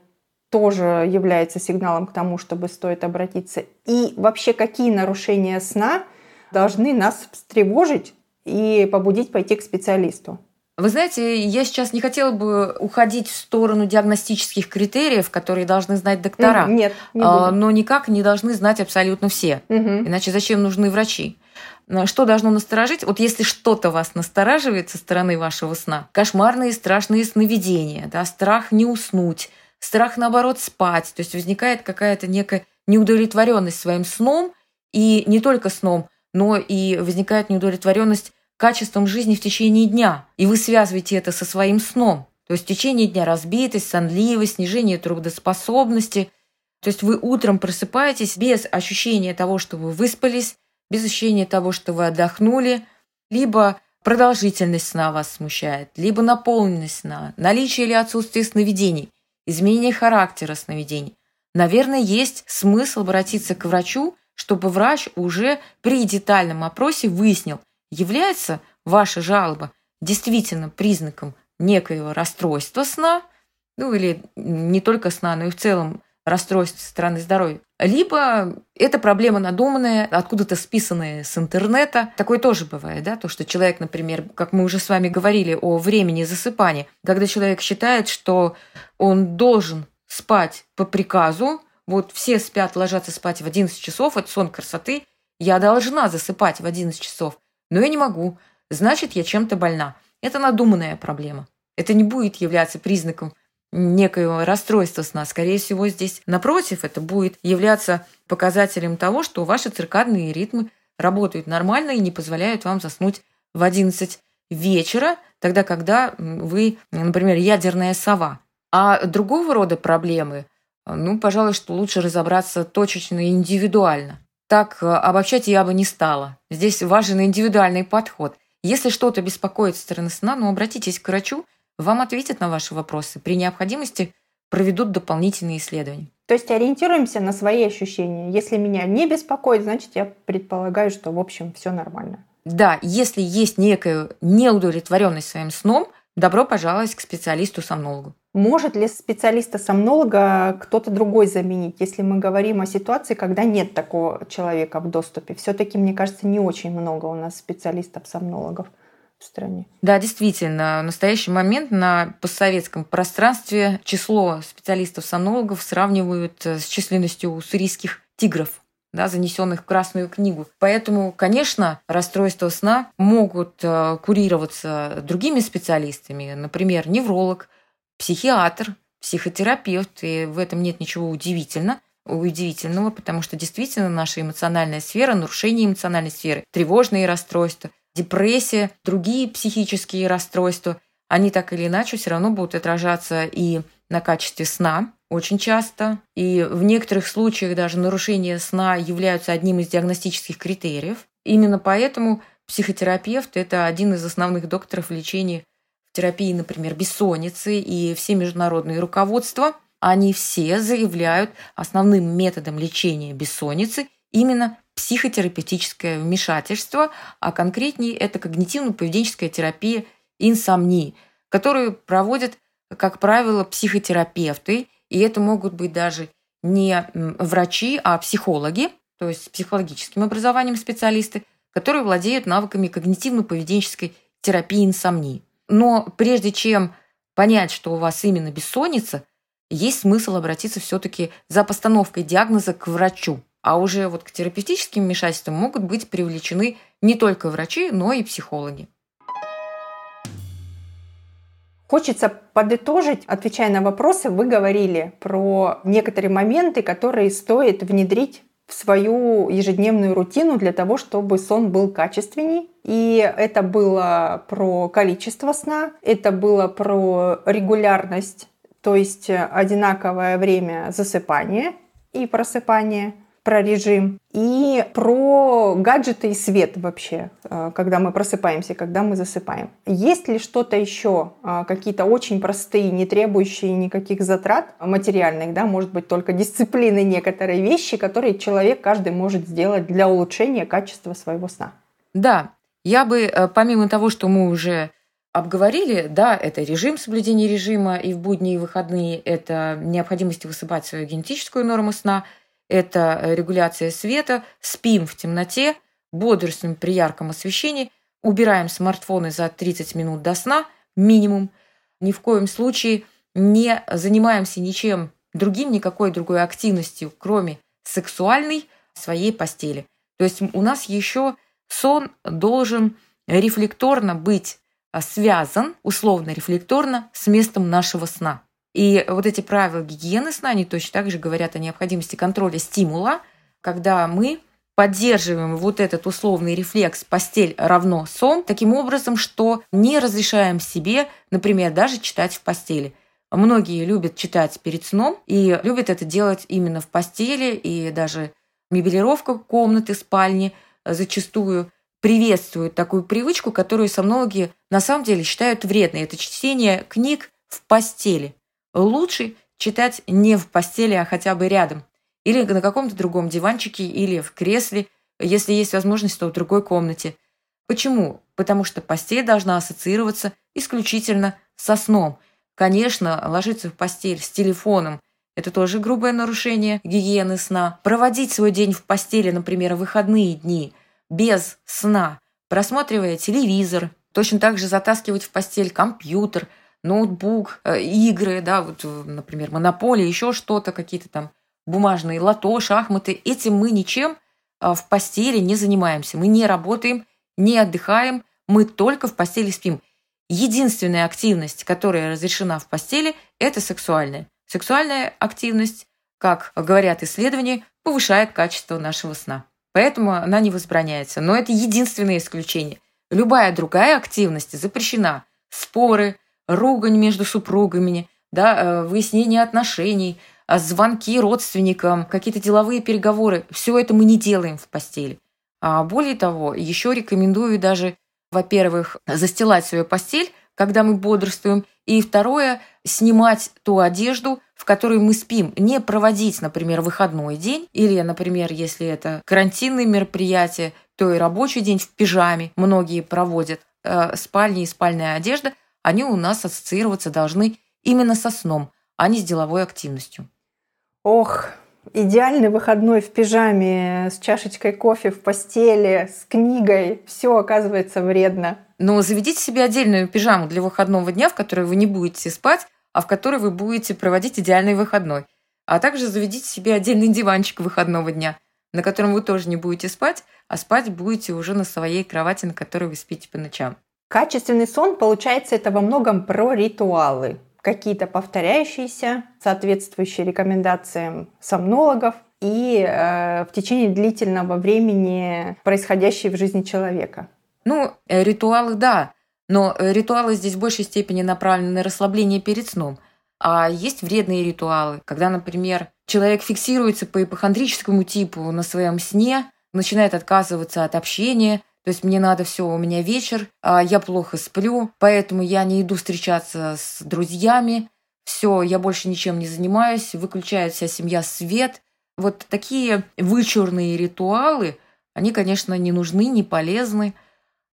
тоже является сигналом к тому, чтобы стоит обратиться. И вообще, какие нарушения сна должны нас встревожить и побудить пойти к специалисту? Вы знаете, я сейчас не хотела бы уходить в сторону диагностических критериев, которые должны знать доктора. Нет, не а, но никак не должны знать абсолютно все. Угу. Иначе зачем нужны врачи? Что должно насторожить? Вот если что-то вас настораживает со стороны вашего сна, кошмарные страшные сновидения, да, страх не уснуть, страх, наоборот, спать. То есть возникает какая-то некая неудовлетворенность своим сном, и не только сном, но и возникает неудовлетворенность качеством жизни в течение дня. И вы связываете это со своим сном. То есть в течение дня разбитость, сонливость, снижение трудоспособности. То есть вы утром просыпаетесь без ощущения того, что вы выспались, без ощущения того, что вы отдохнули, либо продолжительность сна вас смущает, либо наполненность сна, наличие или отсутствие сновидений изменение характера сновидений. Наверное, есть смысл обратиться к врачу, чтобы врач уже при детальном опросе выяснил, является ваша жалоба действительно признаком некоего расстройства сна, ну или не только сна, но и в целом расстройств стороны здоровья. Либо это проблема надуманная, откуда-то списанная с интернета. Такое тоже бывает, да, то, что человек, например, как мы уже с вами говорили о времени засыпания, когда человек считает, что он должен спать по приказу, вот все спят, ложатся спать в 11 часов, это сон красоты, я должна засыпать в 11 часов, но я не могу, значит, я чем-то больна. Это надуманная проблема. Это не будет являться признаком некоего расстройства сна. Скорее всего, здесь, напротив, это будет являться показателем того, что ваши циркадные ритмы работают нормально и не позволяют вам заснуть в 11 вечера, тогда, когда вы, например, ядерная сова. А другого рода проблемы, ну, пожалуй, что лучше разобраться точечно и индивидуально. Так э, обобщать я бы не стала. Здесь важен индивидуальный подход. Если что-то беспокоит со стороны сна, ну, обратитесь к врачу, вам ответят на ваши вопросы. При необходимости проведут дополнительные исследования. То есть ориентируемся на свои ощущения. Если меня не беспокоит, значит, я предполагаю, что, в общем, все нормально. Да, если есть некая неудовлетворенность своим сном, добро пожаловать к специалисту-сомнологу. Может ли специалиста-сомнолога кто-то другой заменить, если мы говорим о ситуации, когда нет такого человека в доступе? Все-таки, мне кажется, не очень много у нас специалистов-сомнологов в стране. Да, действительно, в настоящий момент на постсоветском пространстве число специалистов-сонологов сравнивают э, с численностью уссурийских тигров да, занесенных в Красную книгу. Поэтому, конечно, расстройства сна могут э, курироваться другими специалистами, например, невролог, психиатр, психотерапевт, и в этом нет ничего удивительного удивительного, потому что действительно наша эмоциональная сфера, нарушение эмоциональной сферы, тревожные расстройства, депрессия, другие психические расстройства, они так или иначе все равно будут отражаться и на качестве сна очень часто. И в некоторых случаях даже нарушения сна являются одним из диагностических критериев. Именно поэтому психотерапевт – это один из основных докторов лечения терапии, например, бессонницы и все международные руководства они все заявляют основным методом лечения бессонницы именно психотерапевтическое вмешательство, а конкретнее это когнитивно-поведенческая терапия инсомнии, которую проводят, как правило, психотерапевты, и это могут быть даже не врачи, а психологи, то есть с психологическим образованием специалисты, которые владеют навыками когнитивно-поведенческой терапии инсомнии. Но прежде чем понять, что у вас именно бессонница, есть смысл обратиться все-таки за постановкой диагноза к врачу. А уже вот к терапевтическим вмешательствам могут быть привлечены не только врачи, но и психологи. Хочется подытожить, отвечая на вопросы, вы говорили про некоторые моменты, которые стоит внедрить свою ежедневную рутину для того, чтобы сон был качественней. И это было про количество сна, это было про регулярность, то есть одинаковое время засыпания и просыпания, про режим и про гаджеты и свет вообще, э, когда мы просыпаемся, когда мы засыпаем. Есть ли что-то еще, э, какие-то очень простые, не требующие никаких затрат материальных, да, может быть, только дисциплины некоторые вещи, которые человек каждый может сделать для улучшения качества своего сна? Да, я бы, э, помимо того, что мы уже обговорили, да, это режим соблюдения режима и в будни, и выходные, это необходимость высыпать свою генетическую норму сна – это э, регуляция света, спим в темноте, бодрствуем при ярком освещении, убираем смартфоны за 30 минут до сна минимум, ни в коем случае не занимаемся ничем другим, никакой другой активностью, кроме сексуальной, своей постели. То есть у нас еще сон должен рефлекторно быть а, связан, условно рефлекторно, с местом нашего сна. И вот эти правила гигиены сна, они точно так же говорят о необходимости контроля стимула, когда мы поддерживаем вот этот условный рефлекс «постель равно сон» таким образом, что не разрешаем себе, например, даже читать в постели. Многие любят читать перед сном и любят это делать именно в постели, и даже мебелировка комнаты, спальни зачастую приветствует такую привычку, которую сомнологи на самом деле считают вредной. Это чтение книг в постели. Лучше читать не в постели, а хотя бы рядом. Или на каком-то другом диванчике, или в кресле, если есть возможность, то в другой комнате. Почему? Потому что постель должна ассоциироваться исключительно со сном. Конечно, ложиться в постель с телефоном – это тоже грубое нарушение гигиены сна. Проводить свой день в постели, например, в выходные дни, без сна, просматривая телевизор, точно так же затаскивать в постель компьютер – ноутбук, э, игры, да, вот, например, монополия, еще что-то, какие-то там бумажные лото, шахматы. Этим мы ничем а, в постели не занимаемся. Мы не работаем, не отдыхаем, мы только в постели спим. Единственная активность, которая разрешена в постели, это сексуальная. Сексуальная активность, как говорят исследования, повышает качество нашего сна. Поэтому она не возбраняется. Но это единственное исключение. Любая другая активность запрещена. Споры, ругань между супругами, да, э, выяснение отношений, а звонки родственникам, какие-то деловые переговоры. Все это мы не делаем в постели. А более того, еще рекомендую даже, во-первых, застилать свою постель, когда мы бодрствуем, и второе, снимать ту одежду, в которой мы спим. Не проводить, например, выходной день, или, например, если это карантинные мероприятия, то и рабочий день в пижаме многие проводят. Э, спальня и спальная одежда они у нас ассоциироваться должны именно со сном, а не с деловой активностью. Ох, идеальный выходной в пижаме с чашечкой кофе в постели, с книгой. Все оказывается вредно. Но заведите себе отдельную пижаму для выходного дня, в которой вы не будете спать, а в которой вы будете проводить идеальный выходной. А также заведите себе отдельный диванчик выходного дня, на котором вы тоже не будете спать, а спать будете уже на своей кровати, на которой вы спите по ночам. Качественный сон, получается, это во многом про ритуалы. Какие-то повторяющиеся, соответствующие рекомендациям сомнологов и э, в течение длительного времени происходящие в жизни человека. Ну, э, ритуалы, да. Но э, ритуалы здесь в большей степени направлены на расслабление перед сном. А есть вредные ритуалы, когда, например, человек фиксируется по ипохондрическому типу на своем сне, начинает отказываться от общения – то есть мне надо все, у меня вечер, а я плохо сплю, поэтому я не иду встречаться с друзьями. все, я больше ничем не занимаюсь, выключает вся семья свет. Вот такие вычурные ритуалы, они, конечно, не нужны, не полезны.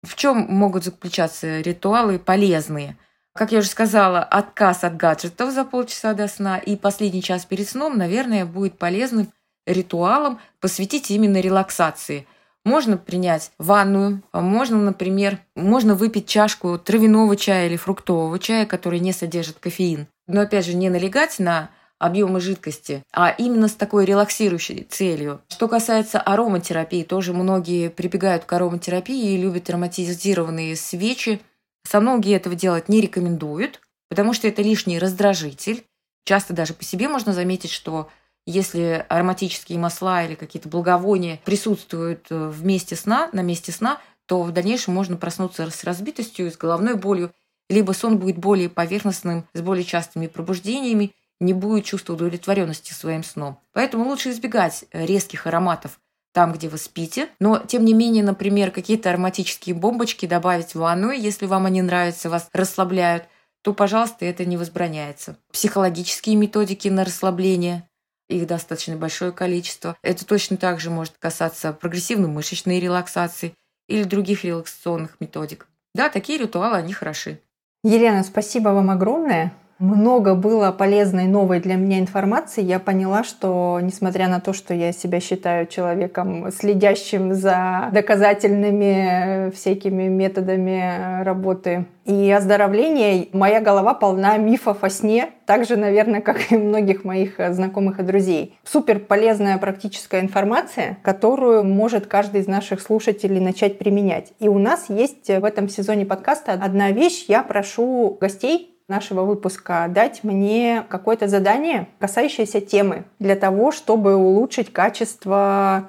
В чем могут заключаться ритуалы полезные? Как я уже сказала, отказ от гаджетов за полчаса до сна и последний час перед сном, наверное, будет полезным ритуалом посвятить именно релаксации. Можно принять ванную, можно, например, можно выпить чашку травяного чая или фруктового чая, который не содержит кофеин. Но опять же, не налегать на объемы жидкости, а именно с такой релаксирующей целью. Что касается ароматерапии, тоже многие прибегают к ароматерапии и любят ароматизированные свечи. Сомнологи этого делать не рекомендуют, потому что это лишний раздражитель. Часто даже по себе можно заметить, что если ароматические масла или какие-то благовония присутствуют э, в месте сна, на месте сна, то в дальнейшем можно проснуться с разбитостью, с головной болью, либо сон будет более поверхностным, с более частыми пробуждениями, не будет чувства удовлетворенности своим сном. Поэтому лучше избегать э, резких ароматов там, где вы спите. Но, тем не менее, например, какие-то ароматические бомбочки добавить в ванную, если вам они нравятся, вас расслабляют, то, пожалуйста, это не возбраняется. Психологические методики на расслабление, их достаточно большое количество. Это точно так же может касаться прогрессивной мышечной релаксации или других релаксационных методик. Да, такие ритуалы, они хороши. Елена, спасибо вам огромное много было полезной новой для меня информации. Я поняла, что несмотря на то, что я себя считаю человеком, следящим за доказательными всякими методами работы и оздоровления, моя голова полна мифов о сне, так же, наверное, как и многих моих знакомых и друзей. Супер полезная практическая информация, которую может каждый из наших слушателей начать применять. И у нас есть в этом сезоне подкаста одна вещь. Я прошу гостей нашего выпуска дать мне какое-то задание, касающееся темы, для того, чтобы улучшить качество,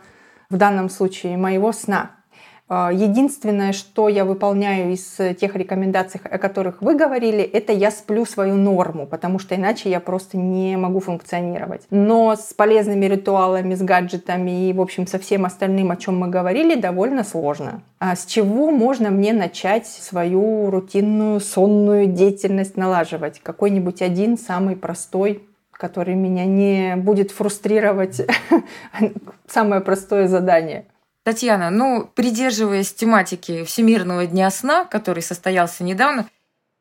в данном случае, моего сна. А, единственное, что я выполняю из тех рекомендаций, о которых вы говорили, это я сплю свою норму, потому что иначе я просто не могу функционировать. Но с полезными ритуалами, с гаджетами и, в общем, со всем остальным, о чем мы говорили, довольно сложно. А с чего можно мне начать свою рутинную сонную деятельность налаживать? Какой-нибудь один самый простой который меня не будет фрустрировать, самое простое задание. Татьяна, ну, придерживаясь тематики Всемирного дня сна, который состоялся недавно,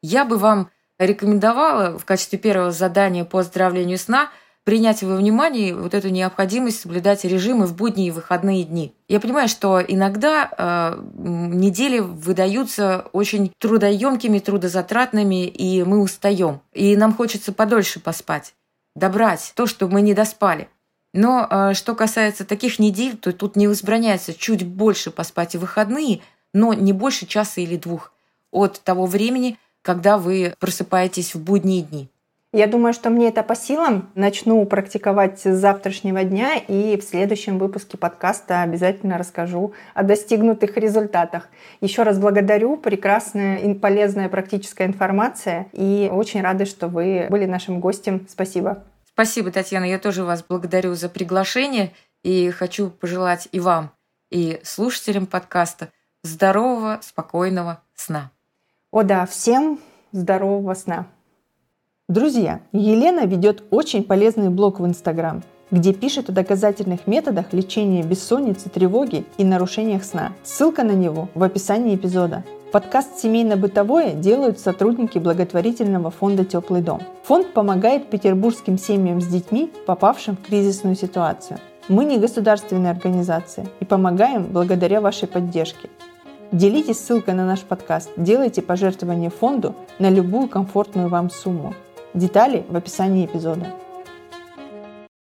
я бы вам рекомендовала в качестве первого задания по оздоровлению сна принять во внимание вот эту необходимость соблюдать режимы в будние и выходные дни. Я понимаю, что иногда э, недели выдаются очень трудоемкими, трудозатратными, и мы устаем. И нам хочется подольше поспать, добрать то, что мы не доспали. Но э, что касается таких недель, то тут не возбраняется чуть больше поспать в выходные, но не больше часа или двух от того времени, когда вы просыпаетесь в будние дни. Я думаю, что мне это по силам. Начну практиковать с завтрашнего дня и в следующем выпуске подкаста обязательно расскажу о достигнутых результатах. Еще раз благодарю. Прекрасная и полезная практическая информация. И очень рада, что вы были нашим гостем. Спасибо. Спасибо, Татьяна. Я тоже вас благодарю за приглашение и хочу пожелать и вам, и слушателям подкаста здорового, спокойного сна. О да, всем здорового сна. Друзья, Елена ведет очень полезный блог в Инстаграм, где пишет о доказательных методах лечения бессонницы, тревоги и нарушениях сна. Ссылка на него в описании эпизода. Подкаст «Семейно-бытовое» делают сотрудники благотворительного фонда «Теплый дом». Фонд помогает петербургским семьям с детьми, попавшим в кризисную ситуацию. Мы не государственная организация и помогаем благодаря вашей поддержке. Делитесь ссылкой на наш подкаст, делайте пожертвование фонду на любую комфортную вам сумму. Детали в описании эпизода.